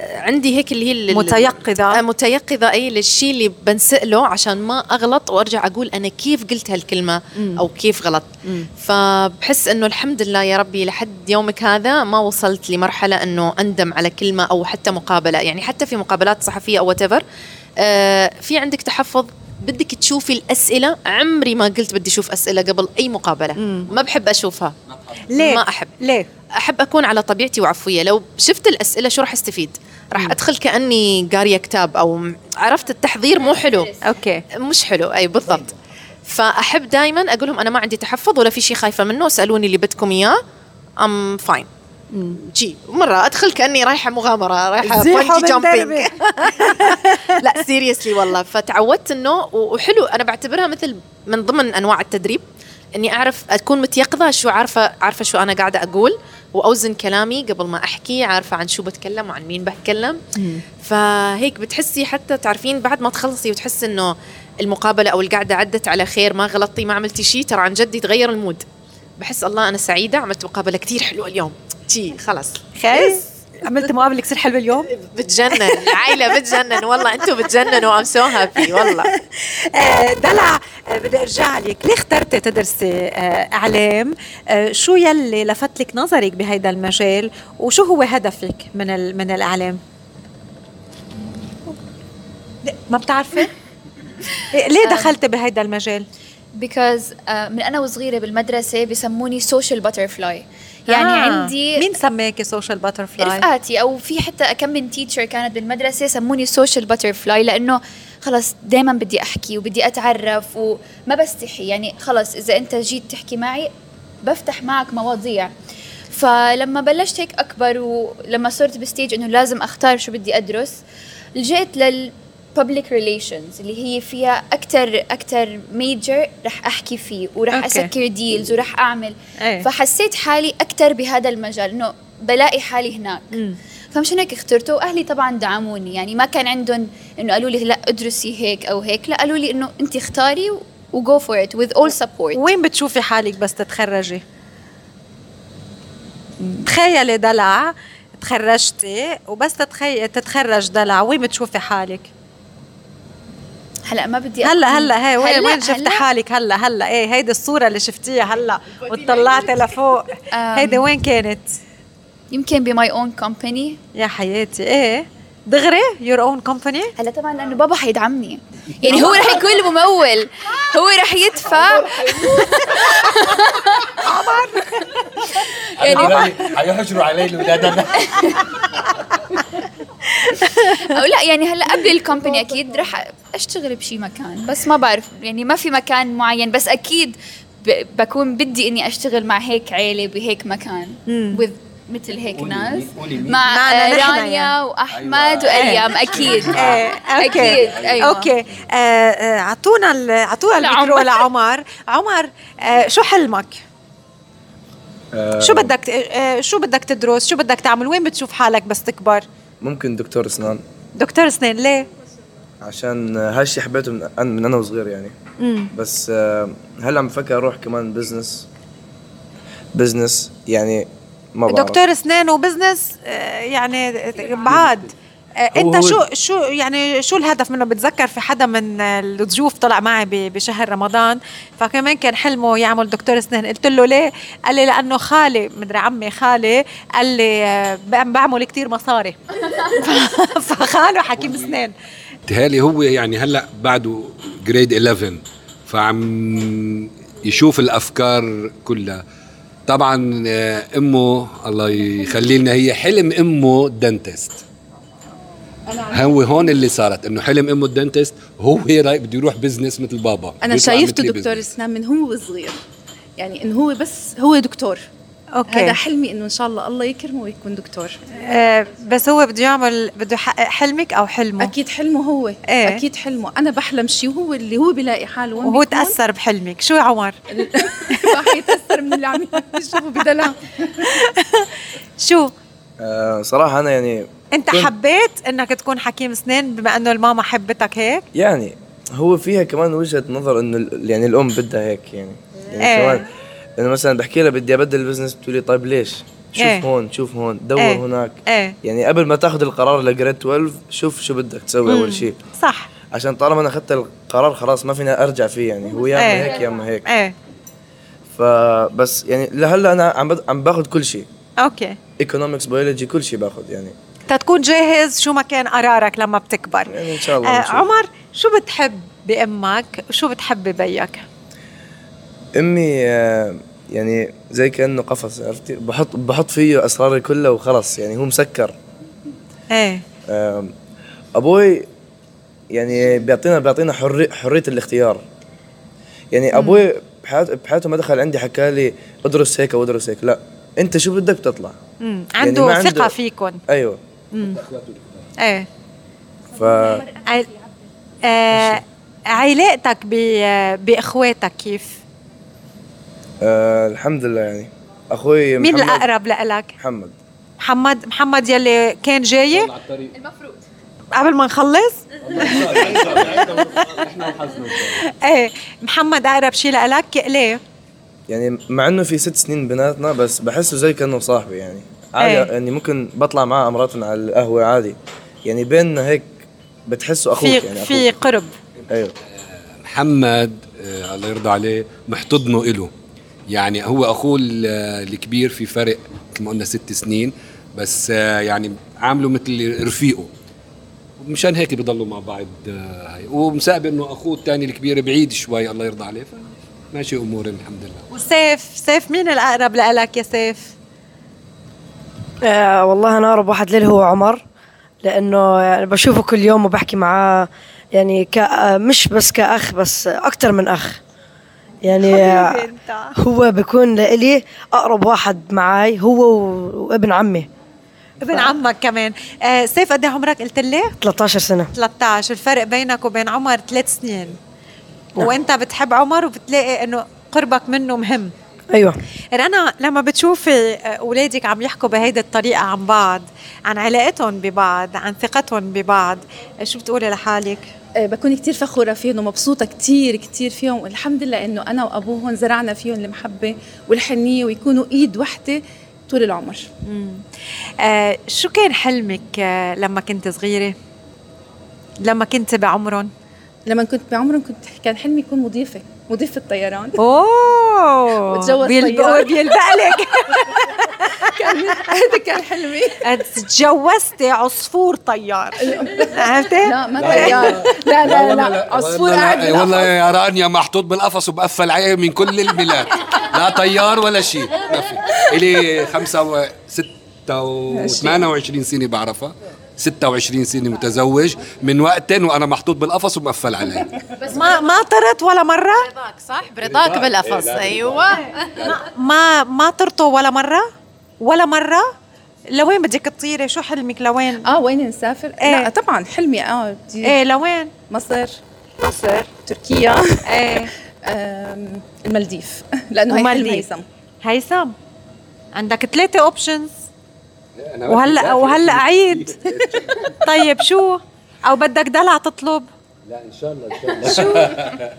عندي هيك اللي هي متيقظة متيقظة أي للشيء اللي بنسأله عشان ما أغلط وأرجع أقول أنا كيف قلت هالكلمة مم. أو كيف غلط مم. فبحس أنه الحمد لله يا ربي لحد يومك هذا ما وصلت لمرحلة أنه أندم على كلمة أو حتى مقابلة يعني حتى في مقابلات صحفية أو whatever آه في عندك تحفظ بدك تشوفي الأسئلة؟ عمري ما قلت بدي أشوف أسئلة قبل أي مقابلة. مم. ما بحب أشوفها. ليه؟ ما أحب. ليه؟ أحب أكون على طبيعتي وعفوية. لو شفت الأسئلة شو راح أستفيد؟ راح أدخل كأني قارية كتاب أو عرفت التحضير مو حلو. okay. مش حلو. أي بالضبط. فأحب دائما أقول لهم أنا ما عندي تحفظ ولا في شيء خايفة منه اسألوني اللي بدكم إياه. I'm fine جي مرة أدخل كأني رايحة مغامرة رايحة bungee jumping لا سيريسلي والله. فتعودت إنه وحلو. أنا بعتبرها مثل من ضمن أنواع التدريب إني أعرف أكون متيقظة شو عارفة عارفة شو أنا قاعدة أقول وأوزن كلامي قبل ما أحكي عارفة عن شو بتكلم وعن مين بتكلم. فهيك بتحسي حتى تعرفين بعد ما تخلصي وتحسي إنه المقابلة أو القعدة عدت على خير ما غلطتي ما عملتي شيء ترى عن جد يتغير المود. بحس الله أنا سعيدة عملت مقابلة كثير حلوة اليوم. تي خلص. خيس عملت مقابلة كثير حلوة اليوم؟ بتجنن العائله بتجنن والله أنتم بتجننوا I'm so happy والله. آه، دلع آه، بدي أرجع لك. ليه اخترتي تدرسي؟ آه، إعلام. شو يلي لفت لك نظرك بهيدا المجال؟ وشو هو هدفك من من الإعلام؟ ما بتعرفي؟ ليه دخلتي بهيدا المجال؟ Because uh, من أنا وصغيرة بالمدرسة بسموني social butterfly يعني آه. عندي مين سماكي social butterfly رفقاتي أو في حتى كم من teacher كانت بالمدرسة سموني social butterfly لأنه خلص دائما بدي أحكي وبدي أتعرف وما بستحي. يعني خلص إذا أنت جيت تحكي معي بفتح معك مواضيع. فلما بلشت هيك أكبر ولما صرت ب stage إنه لازم أختار شو بدي أدرس لجيت لل public relations اللي هي فيها أكثر أكثر major رح أحكي فيه ورح okay. أسكر deals ورح أعمل أي. فحسيت حالي أكثر بهذا المجال إنه بلاقي حالي هناك م. فمشان هيك اخترته وأهلي طبعا دعموني يعني ما كان عندهم إنه قالوا لي لا ادرسي هيك أو هيك لا قالوا لي إنه أنت اختاري و go for it with all support وين بتشوفي حالك بس تتخرجي تخيلي دلع تخرجتي وبس تتخي... تتخرج دلع وين بتشوفي حالك هلا ما بدي هلا هلا هي وين وين شفتي حالك؟ هلا هلا. إيه هيدي الصورة اللي شفتيها هلا وطلعتي لفوق. هيدي وين كانت؟ يمكن بماي اون كومباني. يا حياتي إيه. دغري يور اون كومباني هلا طبعا لأنه بابا حيدعمني. يعني هو رح يكون الممول. هو رح يدفع. عمر يعني حيحجروا علي الاولاد أو لا يعني هلا قبل الكومباني أكيد رح أشتغل بشي مكان بس ما بعرف يعني ما في مكان معين بس أكيد بكون بدي إني أشتغل مع هيك عيلة بهيك مكان with مثل هيك ناس مع رانيا يعني. وأحمد أيوة. أكيد إيه أكيد أيوه أوكي آه، آه، أعطونا اعطونا الميكرو لعمر عمر آه، شو حلمك؟ شو بدك شو بدك تدرس؟ شو بدك تعمل؟ وين بتشوف حالك بس تكبر؟ ممكن دكتور اسنان. دكتور اسنان ليه؟ عشان هالشي حبيته من, من أنا وصغير يعني. مم. بس هلا عم بفكر أروح كمان business business يعني ما بعرف. دكتور اسنان و business آه، يعني بعاد. آه، انت هو- شو شو يعني شو الهدف منه؟ بتذكر في حدا من الضيوف طلع معي بشهر رمضان فكمان كان حلمه يعمل دكتور اسنان. قلت له ليه؟ قال لي لأنه خالي مدري عمي خالي قال لي آه، بعمل كتير مصاري. فخاله حكيم اسنان. تهالي هو يعني هلأ بعده grade 11 فعم يشوف الأفكار كلها. طبعا آه، أمه الله يخلي لنا هي حلم أمه dentist هو هون اللي صارت إنه حلم إمه ال dentist هو رايق بده يروح business مثل بابا أنا شايفته دكتور. اسنان من هو صغير يعني إنه هو بس هو دكتور. okay. هذا حلمي إنه إن شاء الله الله يكرمه ويكون دكتور. آه بس هو بده يعمل بده يحقق حلمك أو حلمه؟ أكيد حلمه هو إيه. أكيد حلمه. أنا بحلم شيء وهو اللي هو بيلاقي حاله وهو بيكون. تأثر بحلمك. شو يا عمر؟ راح يتأثر من اللي عم يشوفه بدلع شو؟ آه صراحة أنا يعني انت كنت- حبيت انك تكون حكيم اسنان بما انه الماما حبتك هيك يعني هو فيها كمان وجهة نظر انه يعني الأم بدها هيك يعني يعني إيه. كمان إنه مثلا بحكي لها بدي أبدل ال business بتقول لي طيب ليش؟ شوف إيه. هون شوف هون دور إيه. هناك إيه يعني قبل ما تاخذ القرار ل grade 12 شوف شو بدك تسوي. أول شيء صح عشان طالما أنا أخذت القرار خلاص ما فينا أرجع فيه يعني هو يا أما إيه. هيك يا أما هيك إيه فبس يعني لهلا أنا عم عم باخذ كل شيء okay economics biology كل شيء باخذ يعني تتكون جاهز شو ما كان قرارك لما بتكبر. يعني إن شاء الله آه. عمر شو بتحب بأمك؟ وشو بتحب ببيك؟ أمي آه، يعني زي كأنه قفص عرفتي؟ بحط بحط فيه أسراري كلها وخلص يعني هو مسكر. إيه. آم، أبوي يعني بيعطينا بيعطينا حرية حرية الاختيار. يعني أبوي بحياته بحياته ما دخل عندي حكى لي ادرس هيك وادرس هيك لا. أنت شو بدك بتطلع؟ مم. يعني عنده ما ثقة عنده- فيكم أيوه. إيه. ف آه علاقتك ب- بإخواتك كيف؟ آه الحمد لله يعني. أخوي مين محمد الأقرب لك محمد. محمد محمد يلي كان جاي؟ المفروض. قبل ما نخلص؟ إيه. محمد أقرب شيء لك ليه؟ يعني مع إنه في ست سنين بيناتنا بس بحسه زي كأنه صاحبي يعني. عادي إيه. يعني ممكن بطلع معاه امرات على القهوة عادي. يعني بيننا هيك بتحسه أخوك في يعني في أخوك. قرب. أيوه محمد آه الله يرضى عليه محتضنه إله. يعني هو أخوه ال- الكبير في فرق مثل ما قلنا ست سنين بس آه يعني عامله مثل رفيقه. مشان هيك بيضلوا مع بعض آه هاي. ومسابق انه أخوه الثاني الكبير بعيد شوي الله يرضى عليه. ماشي أمورنا الحمد لله. وسيف سيف مين الأقرب لك يا سيف؟ آه والله أنا أقرب واحد لي هو عمر لأنه يعني بشوفه كل يوم وبحكي معاه يعني ك آه، مش بس كأخ بس أكثر من أخ. يعني آه، هو بيكون لإلي أقرب واحد معي هو وابن عمي. ابن عمك كمان. آه سيف قد إيه عمرك؟ قلت لي؟ 13 سنة. 13 الفرق بينك وبين عمر ثلاث سنين. نعم. وأنت بتحب عمر وبتلاقي إنه قربك منه مهم. أيوه. رنا لما بتشوفي آه، أولادك عم يحكوا بهيدي الطريقة عن بعض عن علاقتهم ببعض عن ثقتهم ببعض آه، شو بتقولي لحالك؟ آه، بكون كتير فخورة فيهم ومبسوطة كتير كتير فيهم والحمد لله إنه أنا وأبوهم زرعنا فيهم المحبة والحنية ويكونوا إيد وحدة طول العمر. آه شو كان حلمك لما كنت صغيرة؟ لما كنت بعمرهم؟ لما كنت بعمرهم كنت كان حلمي يكون مضيفة مضيفة طيران أوه! وتجوز بيلبق طيار. بيلبق لك هذا كان حلمي. تجوزتي عصفور طيار. عرفتي؟ لا ما طيار. لا لا لا عصفور قاعد والله. يا رانيا محطوط بالقفص وبقفل عليه من كل البلاد. لا طيار ولا شيء ما في. إلي خمسة و ستة و 28 سنة بعرفها. 26 سنة متزوج من وقت وأنا محطوط بالقفص ومقفل عليه ما ما طرت ولا مرة؟ برضاك صح برضاك بالقفص أيوه ما ما طرتوا ولا مرة؟ ولا مرة؟ لوين بدك تطيري؟ شو حلمك لوين؟ آه وين نسافر؟ إيه. لا طبعا حلمي آه بدي إيه لوين؟ مصر مصر تركيا إيه المالديف لأنه هي. هيثم هيثم عندك ثلاثة اوبشنز وهلا وهلا عيد. طيب شو؟ أو بدك دلع تطلب؟ لا إن شاء الله إن شاء الله.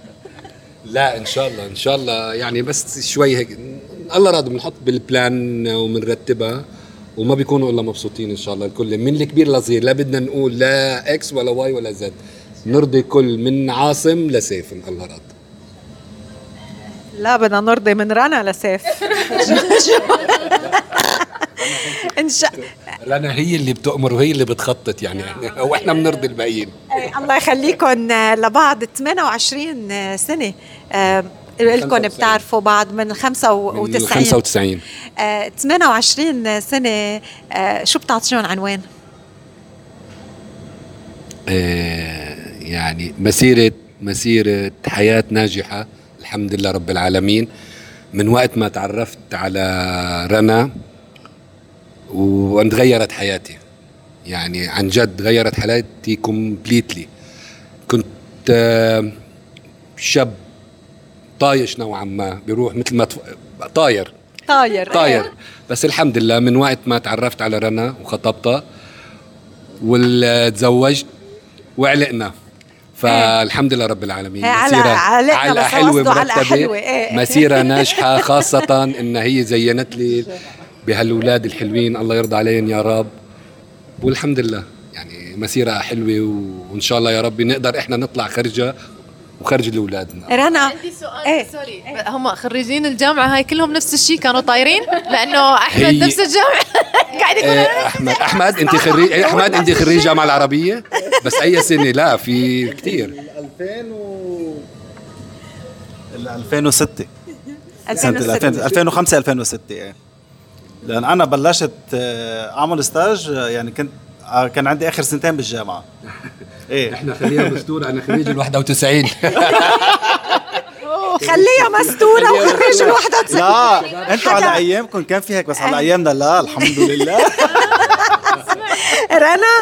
لا إن شاء الله إن شاء الله. يعني بس شوي هيك. الله راضي بنحط بالبلان وبنرتبها. وما بيكونوا إلا مبسوطين إن شاء الله الكل. من الكبير للصغير لا بدنا نقول لا إكس ولا واي ولا زد. نرضي كل من عاصم لسيف إن الله رد لا بدنا نرضي من رنا لسيف. ان شاء رنا هي اللي بتؤمر وهي اللي بتخطط يعني. وإحنا بنرضي الباقيين. الله يخليكم لبعض 28 سنة. آه، لكم 95. بتعرفوا بعض من 95 من 95 آه، 28 سنة آه، شو بتعطيهم عنوان؟ آه، يعني مسيرة مسيرة حياة ناجحة الحمد لله رب العالمين. من وقت ما تعرفت على رنا وأن تغيرت حياتي. يعني عن جد غيرت حياتي كومبليتلي كنت آه، شاب طايش نوعا ما بيروح مثل ما تف... طاير. طاير طاير. بس الحمد لله من وقت ما تعرفت على رنا وخطبتها وتزوجت وعلقنا. فالحمد لله رب العالمين. إيه، على- علقنا بس قصده علقة حلوة، إيه. مسيرة ناجحة خاصة إن هي زينت لي بهالأولاد الحلوين الله يرضى عليهم يا رب. والحمد لله يعني مسيرة حلوة وإن شاء الله يا رب نقدر إحنا نطلع خرجة وخرج لأولادنا. رنا عندي سؤال إيه. سوري. هم خريجين الجامعة هاي كلهم نفس الشيء كانوا طايرين؟ لأنه أحمد هي- نفس الجامعة. قاعد يقول إيه، احمد أحمد أنت خريج إيه، أحمد أنت خريج الجامعة العربية؟ بس أي سنة؟ لا في كثير 2000 و ال 2006 سنة 2006 2000 2005 2006 إيه. لأن أنا بلشت آه، أعمل ستاج آه، يعني كنت آه، كان عندي آخر سنتين بالجامعة. إيه. إحنا خليها مستورة أنا خريج ال 91 خليها مستورة وخرج ال 91 لا إنتوا على أيامكم كان في هيك بس على أيامنا لا الحمد لله. رنا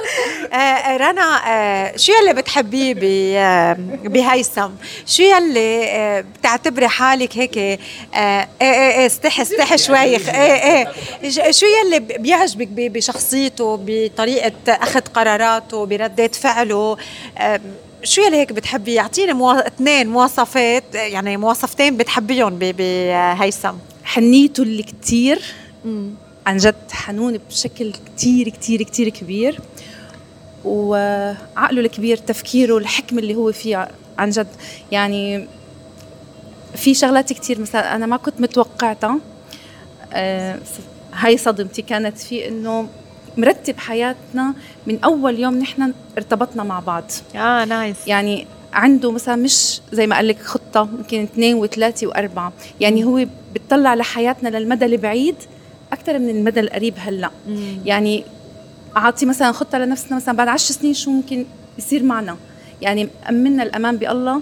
آه رنا آه شو يلي بتحبيه آه، بهيثم؟ شو يلي آه بتعتبري حالك هيك آه آه آه استحي استحي شوي إيه إيه شو يلي بيعجبك بشخصيته بطريقة أخذ قراراته بردة فعله؟ آه شو يلي هيك بتحبي يعطيني مو... اثنين مواصفات آه، يعني مواصفتين بتحبيهم بهيثم حنيته اللي كتير. عن جد حنون بشكل كتير كتير كتير كبير. وعقله الكبير تفكيره الحكمة اللي هو فيه عن جد. يعني في شغلات كتير مثلا أنا ما كنت متوقعتها. آه، هاي صدمتي كانت في إنه مرتب حياتنا من أول يوم نحن ارتبطنا مع بعض. آه نايس يعني عنده مثلا مش زي ما قال لك خطة ممكن اثنين وثلاثة وأربعة. يعني هو بتطلع لحياتنا للمدى البعيد أكثر من المدى القريب هلأ. يعني أعطي مثلا خطة لنفسنا مثلا بعد عشر سنين شو ممكن يصير معنا؟ يعني أمنا الأمان بالله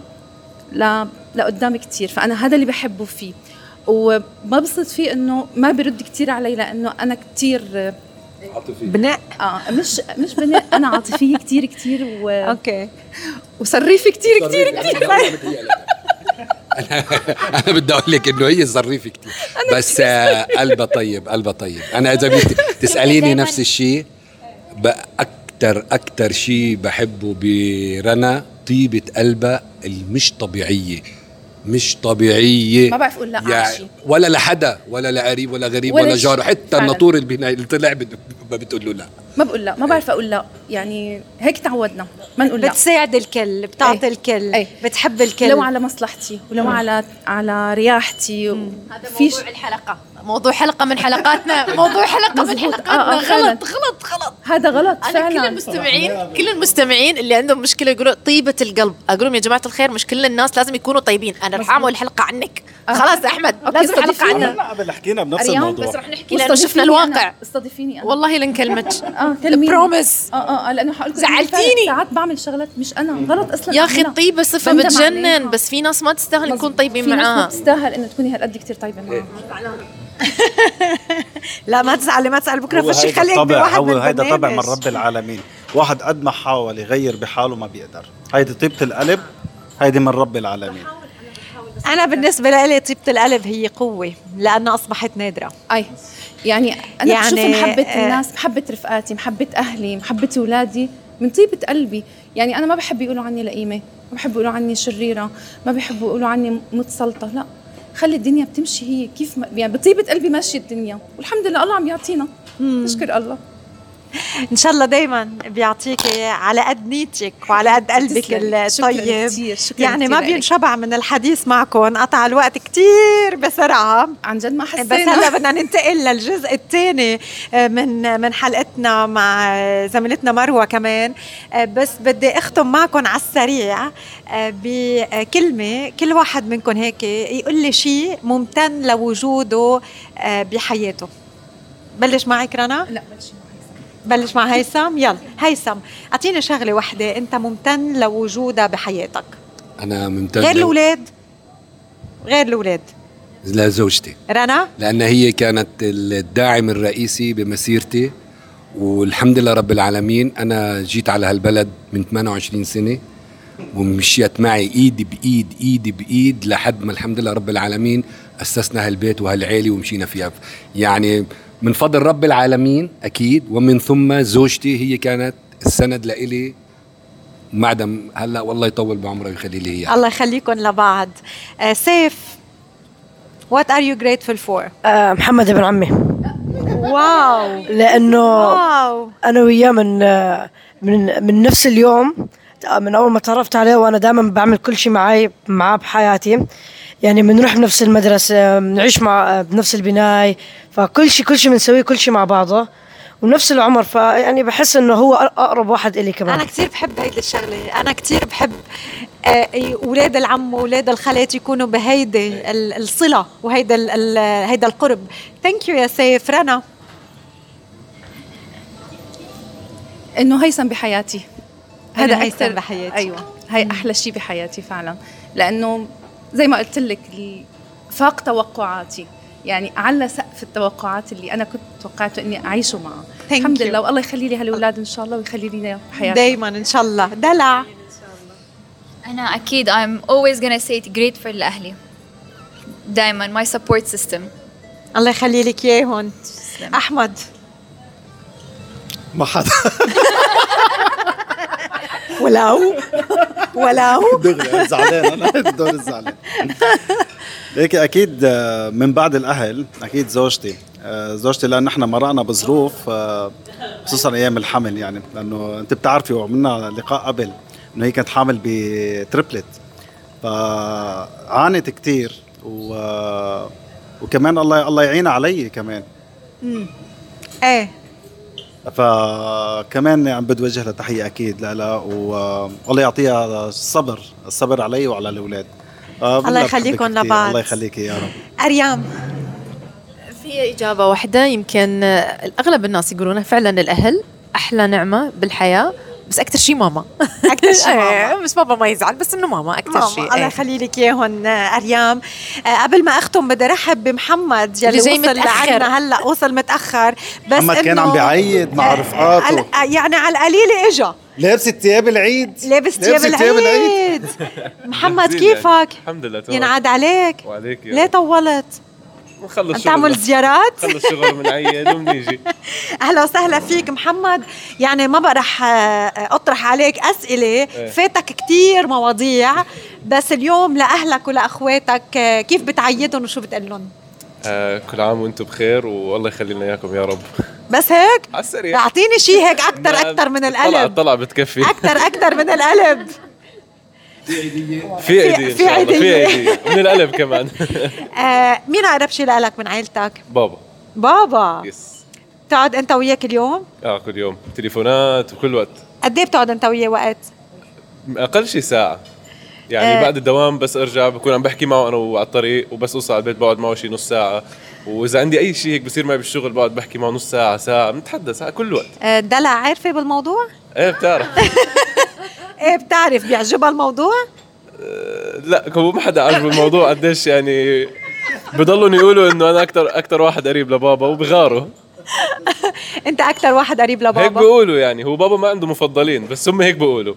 ل... لقدام كتير فأنا هذا اللي بحبه فيه. وببسط فيه إنه ما برد كتير علي لأنه أنا كتير بناء؟ آه مش مش بناء أنا عاطفية كتير كتير و... أوكي. وصريفة كتير كتير كتير. أنا بدي أقول لك. إنه هي ظريفه كثير بس آه، قلبها طيب قلبها طيب. أنا إذا بدك تسأليني نفس الشيء أكثر أكثر شيء بحبه برنا طيبة قلبها المش طبيعية. مش طبيعية. ما بعرف أقول لا يعني ولا لحدا ولا لقريب ولا غريب ولا. جار حتى. الناطور اللي طلع ما بتقول له لا. ما بقول لا ما بعرف أقول لا. يعني هيك تعودنا ما نقول لا. بتساعد الكل بتعطي إيه. الكل إيه. بتحب الكل. لو على مصلحتي ولو على على رياحتي. هذا موضوع الحلقة. موضوع حلقة من حلقاتنا موضوع حلقة من. حلقاتنا آه، آه،. غلط غلط غلط. هذا غلط أنا فعلا. كل المستمعين كل المستمعين اللي عندهم مشكلة يقولوا طيبة القلب. أقول لهم يا جماعة الخير مش كل الناس لازم يكونوا طيبين. أنا رح اعمل الحلقة عنك. خلاص يا أحمد أوكي، لازم حلقة. عنك لا قبل حكينا بنفس الموضوع. بس رح نحكي لأنه شفنا الواقع. استضيفيني أنا. والله لنكلمك آه كلميني. بروميس آه آه آه، لأنه حقول لكم زعلتيني. ساعات بعمل شغلات مش أنا. غلط أصلا يا أخي. الطيبه صفة بتجنن. بس في ناس ما تستاهل نكون طيبين في ناس ما معاها. تستاهل إنه تكوني هالقد كثير طيبة معها لا ما تزعلي ما تزعلي بكرة فشي خليك طبع بواحد هو من هيدا طبع من. رب العالمين. واحد قد ما حاول يغير بحاله ما بيقدر. هيدي طيبة القلب هيدي من رب العالمين. أنا بالنسبة لي طيبة القلب هي قوة لأنها أصبحت نادرة. أي. يعني أنا يعني يعني، بشوف محبة آه، الناس محبة رفقاتي محبة أهلي محبة أولادي من طيبة قلبي. يعني أنا ما بحب يقولوا عني لئيمة ما بحب يقولوا عني شريرة ما بحب يقولوا عني متسلطة. لا. خلي الدنيا بتمشي هي كيف ما يعني بطيبة قلبي ماشية الدنيا. والحمد لله الله عم يعطينا. نشكر الله. ان شاء الله دايما بيعطيكي على قد نيتك وعلى قد قلبك تسلمي. شكراً الطيب. كتير، شكراً يعني ما. بينشبع من الحديث معكم قطع الوقت كتير بسرعة. عن جد ما بس حسينا. هلا بدنا ننتقل للجزء الثاني من من حلقتنا مع زميلتنا مروة كمان. آه، بس بدي أختم معكم على السريع آه، بكلمة كل واحد منكم هيك يقول لي شيء ممتن لوجوده آه، بحياته. بلش معك رنا؟ لا بلشي بلش مع هيثم. يلا هيثم أعطيني شغلة وحدة أنت ممتن لوجودها بحياتك. أنا ممتن غير الأولاد؟ غير الأولاد. لزوجتي رنا؟ لأن هي كانت الداعم الرئيسي بمسيرتي والحمد لله رب العالمين أنا جيت على هالبلد من 28 سنة ومشيت معي إيد بإيد إيد بإيد لحد ما الحمد لله رب العالمين أسسنا هالبيت وهالعيلة ومشينا فيها. يعني من فضل رب العالمين أكيد ومن ثم زوجتي هي كانت السند لإلي معدم. هلا والله يطول بعمره ويخلي لي اياه الله يخليكم لبعض. آه، سيف What are you grateful for? آه، محمد ابن عمي. واو. لأنه واو. أنا وياه من آه، من من نفس اليوم آه، من أول ما تعرفت عليه وأنا دائما بعمل كل شيء معي معاه بحياتي. يعني بنروح بنفس المدرسة بنعيش مع آه، بنفس البناي فكل شيء كل شيء بنسويه كل شيء مع بعضه ونفس العمر فيعني بحس إنه هو أقرب واحد إلي كمان. أنا كثير بحب هيدي الشغلة. أنا كثير بحب آه، أولاد العم واولاد الخالات يكونوا بهيدي ال- الصلة وهيدا هيدا القرب. thank you يا سيف. رنا. إنه هيثم بحياتي. إنه هيثم بحياتي. أيوه. هي أحلى شيء بحياتي فعلا. لأنه زي ما قلت لك فاق توقعاتي. يعني على سقف التوقعات اللي أنا كنت توقعته إني أعيشه معه. Thank الحمد you. لله والله يخلي لي هالأولاد إن شاء الله ويخلي لي إياهم بحياتي دايما إن شاء الله. دلع أنا أكيد I'm always gonna say it grateful لأهلي. دائما my support system. الله يخلي لك إياهم. أحمد. ما حدا ولو ولو دغري زعلان أنا الدور الزعلان. هيك أكيد آه، من بعد الأهل أكيد زوجتي. آه، زوجتي لأن نحن مرقنا بظروف آه، خصوصا أيام الحمل يعني. لأنه أنت بتعرفي وعملنا لقاء قبل إنه هي كانت حامل بتريبلت. فعانت كتير و وكمان الله الله يعين علي كمان. إيه. فكمان يعني بدي وجه لها تحية أكيد لا والله يعطيها الصبر الصبر علي وعلى الأولاد آه، بحبك يخليكم. لبعض. الله يخليك يا رب أريام في إجابة واحدة يمكن أغلب الناس يقولونها فعلا الأهل أحلى نعمة بالحياة بس أكثر شيء ماما. أكتر شي ماما. إيه، بس بابا ما يزعل بس إنه ماما أكثر ماما شيء الله إيه. يخلي لك اياهم أريام. آه، قبل ما أختم بدي أرحب بمحمد يلي وصل. لعنا هلأ وصل متأخر. بس محمد كان عم بيعيد مع آه، رفقاته. آه، يعني على القليل إجا. لابس ثياب العيد. لابس ثياب العيد. محمد كيفك؟ الحمد لله تمام. ينعاد عليك. وعليك يا ليه. طولت؟ نخلص تعمل. زيارات؟ نخلص شغل وبنعيد وبنيجي أهلا وسهلا فيك محمد. يعني ما بقى رح آه، أطرح عليك أسئلة. فاتك كتير مواضيع بس اليوم لأهلك ولأخواتك آه، كيف بتعيدهم وشو بتقول لهم آه كل عام وأنتم بخير والله يخلي لنا إياكم يا رب. بس هيك؟ على السريع. اعطيني شيء هيك أكثر أكثر من القلب الطلعة بتكفي. أكثر أكثر من القلب في ايدي إن في شاء الله في عيدية. ايدي من القلب كمان. آه مين أقرب شيء لك من عيلتك؟ بابا. بابا. يس بتقعد أنت وياك اليوم؟ آه كل يوم. تليفونات وكل وقت. قد إيه بتقعد أنت وياه وقت؟ أقل شيء ساعة. يعني آه. بعد الدوام بس أرجع بكون عم بحكي معه أنا وعلى الطريق وبس أوصل على البيت بقعد معه شي نص ساعة. وإذا عندي أي شيء هيك بصير معي بالشغل بقعد بحكي معه نص ساعة ساعة بنتحدث كل وقت. آه دلع عارفة بالموضوع؟ إيه بتعرف. إيه بتعرف بيعجبها الموضوع؟ لا هو ما حدا عجبه الموضوع قديش يعني بضلهم يقولوا إنه أنا أكثر أكثر واحد قريب لبابا وبغاروا. أنت أكثر واحد قريب هيك لبابا بيقولوا يعني هو بابا ما عنده مفضلين بس هم هيك بيقولوا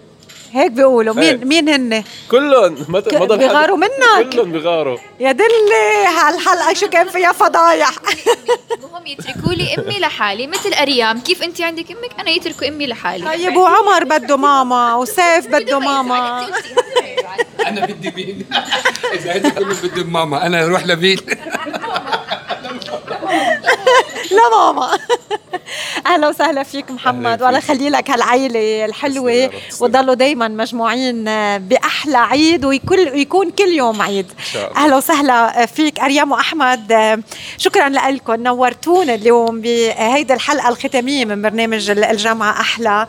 هيك بيقولوا. مين. مين هن؟ كلهم. ما ما ضل حدا- بيغاروا منك. كلهم بغاروا يا دلي هالحلقة شو كان فيها فضايح. المهم يتركوا لي أمي لحالي مثل أريام. كيف انت عندك أمك؟ أنا يتركوا أمي لحالي. طيب وعمر بده ماما وسيف بده ماما. أنا بدي مين؟ إذا انت كلهم بدهم ماما أنا أروح لمين؟ لا ماما أهلا وسهلا فيك محمد والله فيك. يخلي لك هالعيله الحلوه. وتضلوا دائما مجموعين بأحلى عيد ويكون يكون كل يوم عيد. أهلا وسهلا فيك أريام وأحمد شكرا لكم نورتونا اليوم بهيدي الحلقة الختامية من برنامج الجامعة أحلى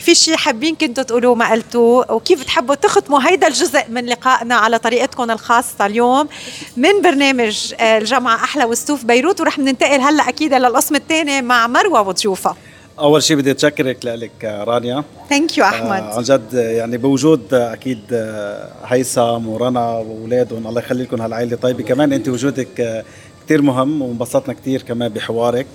في شيء حابين كنتوا تقولوه ما قلتوه وكيف بتحبوا تختموا هيدا الجزء من لقائنا على طريقتكم الخاصة اليوم من برنامج آه، الجامعة أحلى وستوف بيروت ورح ننتقل هلا أكيد للقسم الثاني مع مروة وضيوفها. أول شيء بدي أتشكرك لك رانيا. ثانك يو آه، أحمد. عن جد يعني بوجود آه، أكيد آه، هيثم ورنا وأولادهم الله يخلي لكم هالعائلة طيبة. كمان أنت وجودك كثير مهم وانبسطنا كثير كمان بحوارك.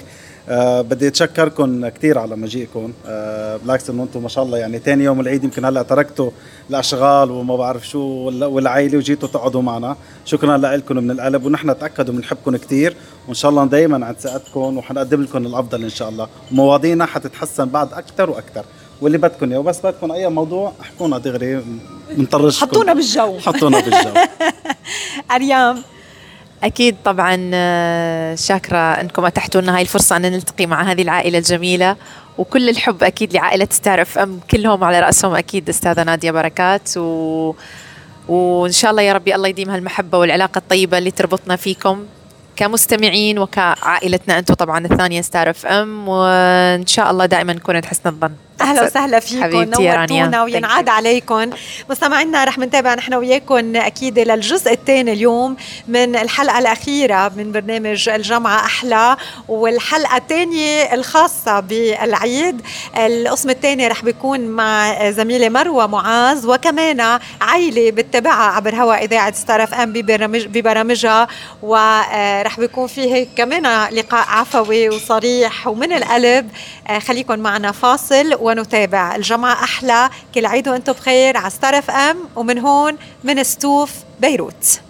أه بدي أتشكركم كثير على مجيئكم. أه بالعكس إنه أنتم ما شاء الله يعني ثاني يوم العيد يمكن هلأ تركتوا الأشغال وما بعرف شو وال- والعائلة وجيتوا تقعدوا معنا. شكرا لكم من القلب ونحن تاكدوا بنحبكم كثير وإن شاء الله دائما عند ثقتكم وحنقدم لكم الأفضل إن شاء الله. ومواضيعنا حتتحسن بعد أكثر وأكثر واللي بدكم إياه وبس بدكم أي موضوع احكونا دغري بنطرشكم حطونا بالجو. حطونا بالجو. أريام. أكيد طبعا آه، شاكرة أنكم أتحتوا لنا هاي الفرصة أن نلتقي مع هذه العائلة الجميلة. وكل الحب أكيد لعائلة ستار اف أم كلهم على رأسهم أكيد أستاذة نادية بركات. و... وإن شاء الله يا ربي الله يديم هالمحبة والعلاقة الطيبة اللي تربطنا فيكم كمستمعين وكعائلتنا أنتم طبعا الثانية ستار اف أم. وإن شاء الله دائما نكون حسن الظن. أهلا وسهلا فيكم. حبيبتي يا رانيا. نورتونا وينعاد. عليكم. مستمعينا رح نتابع نحن وياكم أكيد للجزء الثاني اليوم من الحلقة الأخيرة من برنامج الجمعة أحلى والحلقة الثانية الخاصة بالعيد. القسم الثاني رح بيكون مع زميلة مروة معاذ وكمان عائله بتتابعها عبر هواء إذاعة ستار إف إم ببرامج ببرامجها. ورح بيكون فيه كمان لقاء عفوي وصريح ومن القلب خليكن معنا فاصل ونتابع. الجامعة أحلى. كل عيد وأنتم بخير. على ستار أف أم. ومن هون من ستوف بيروت.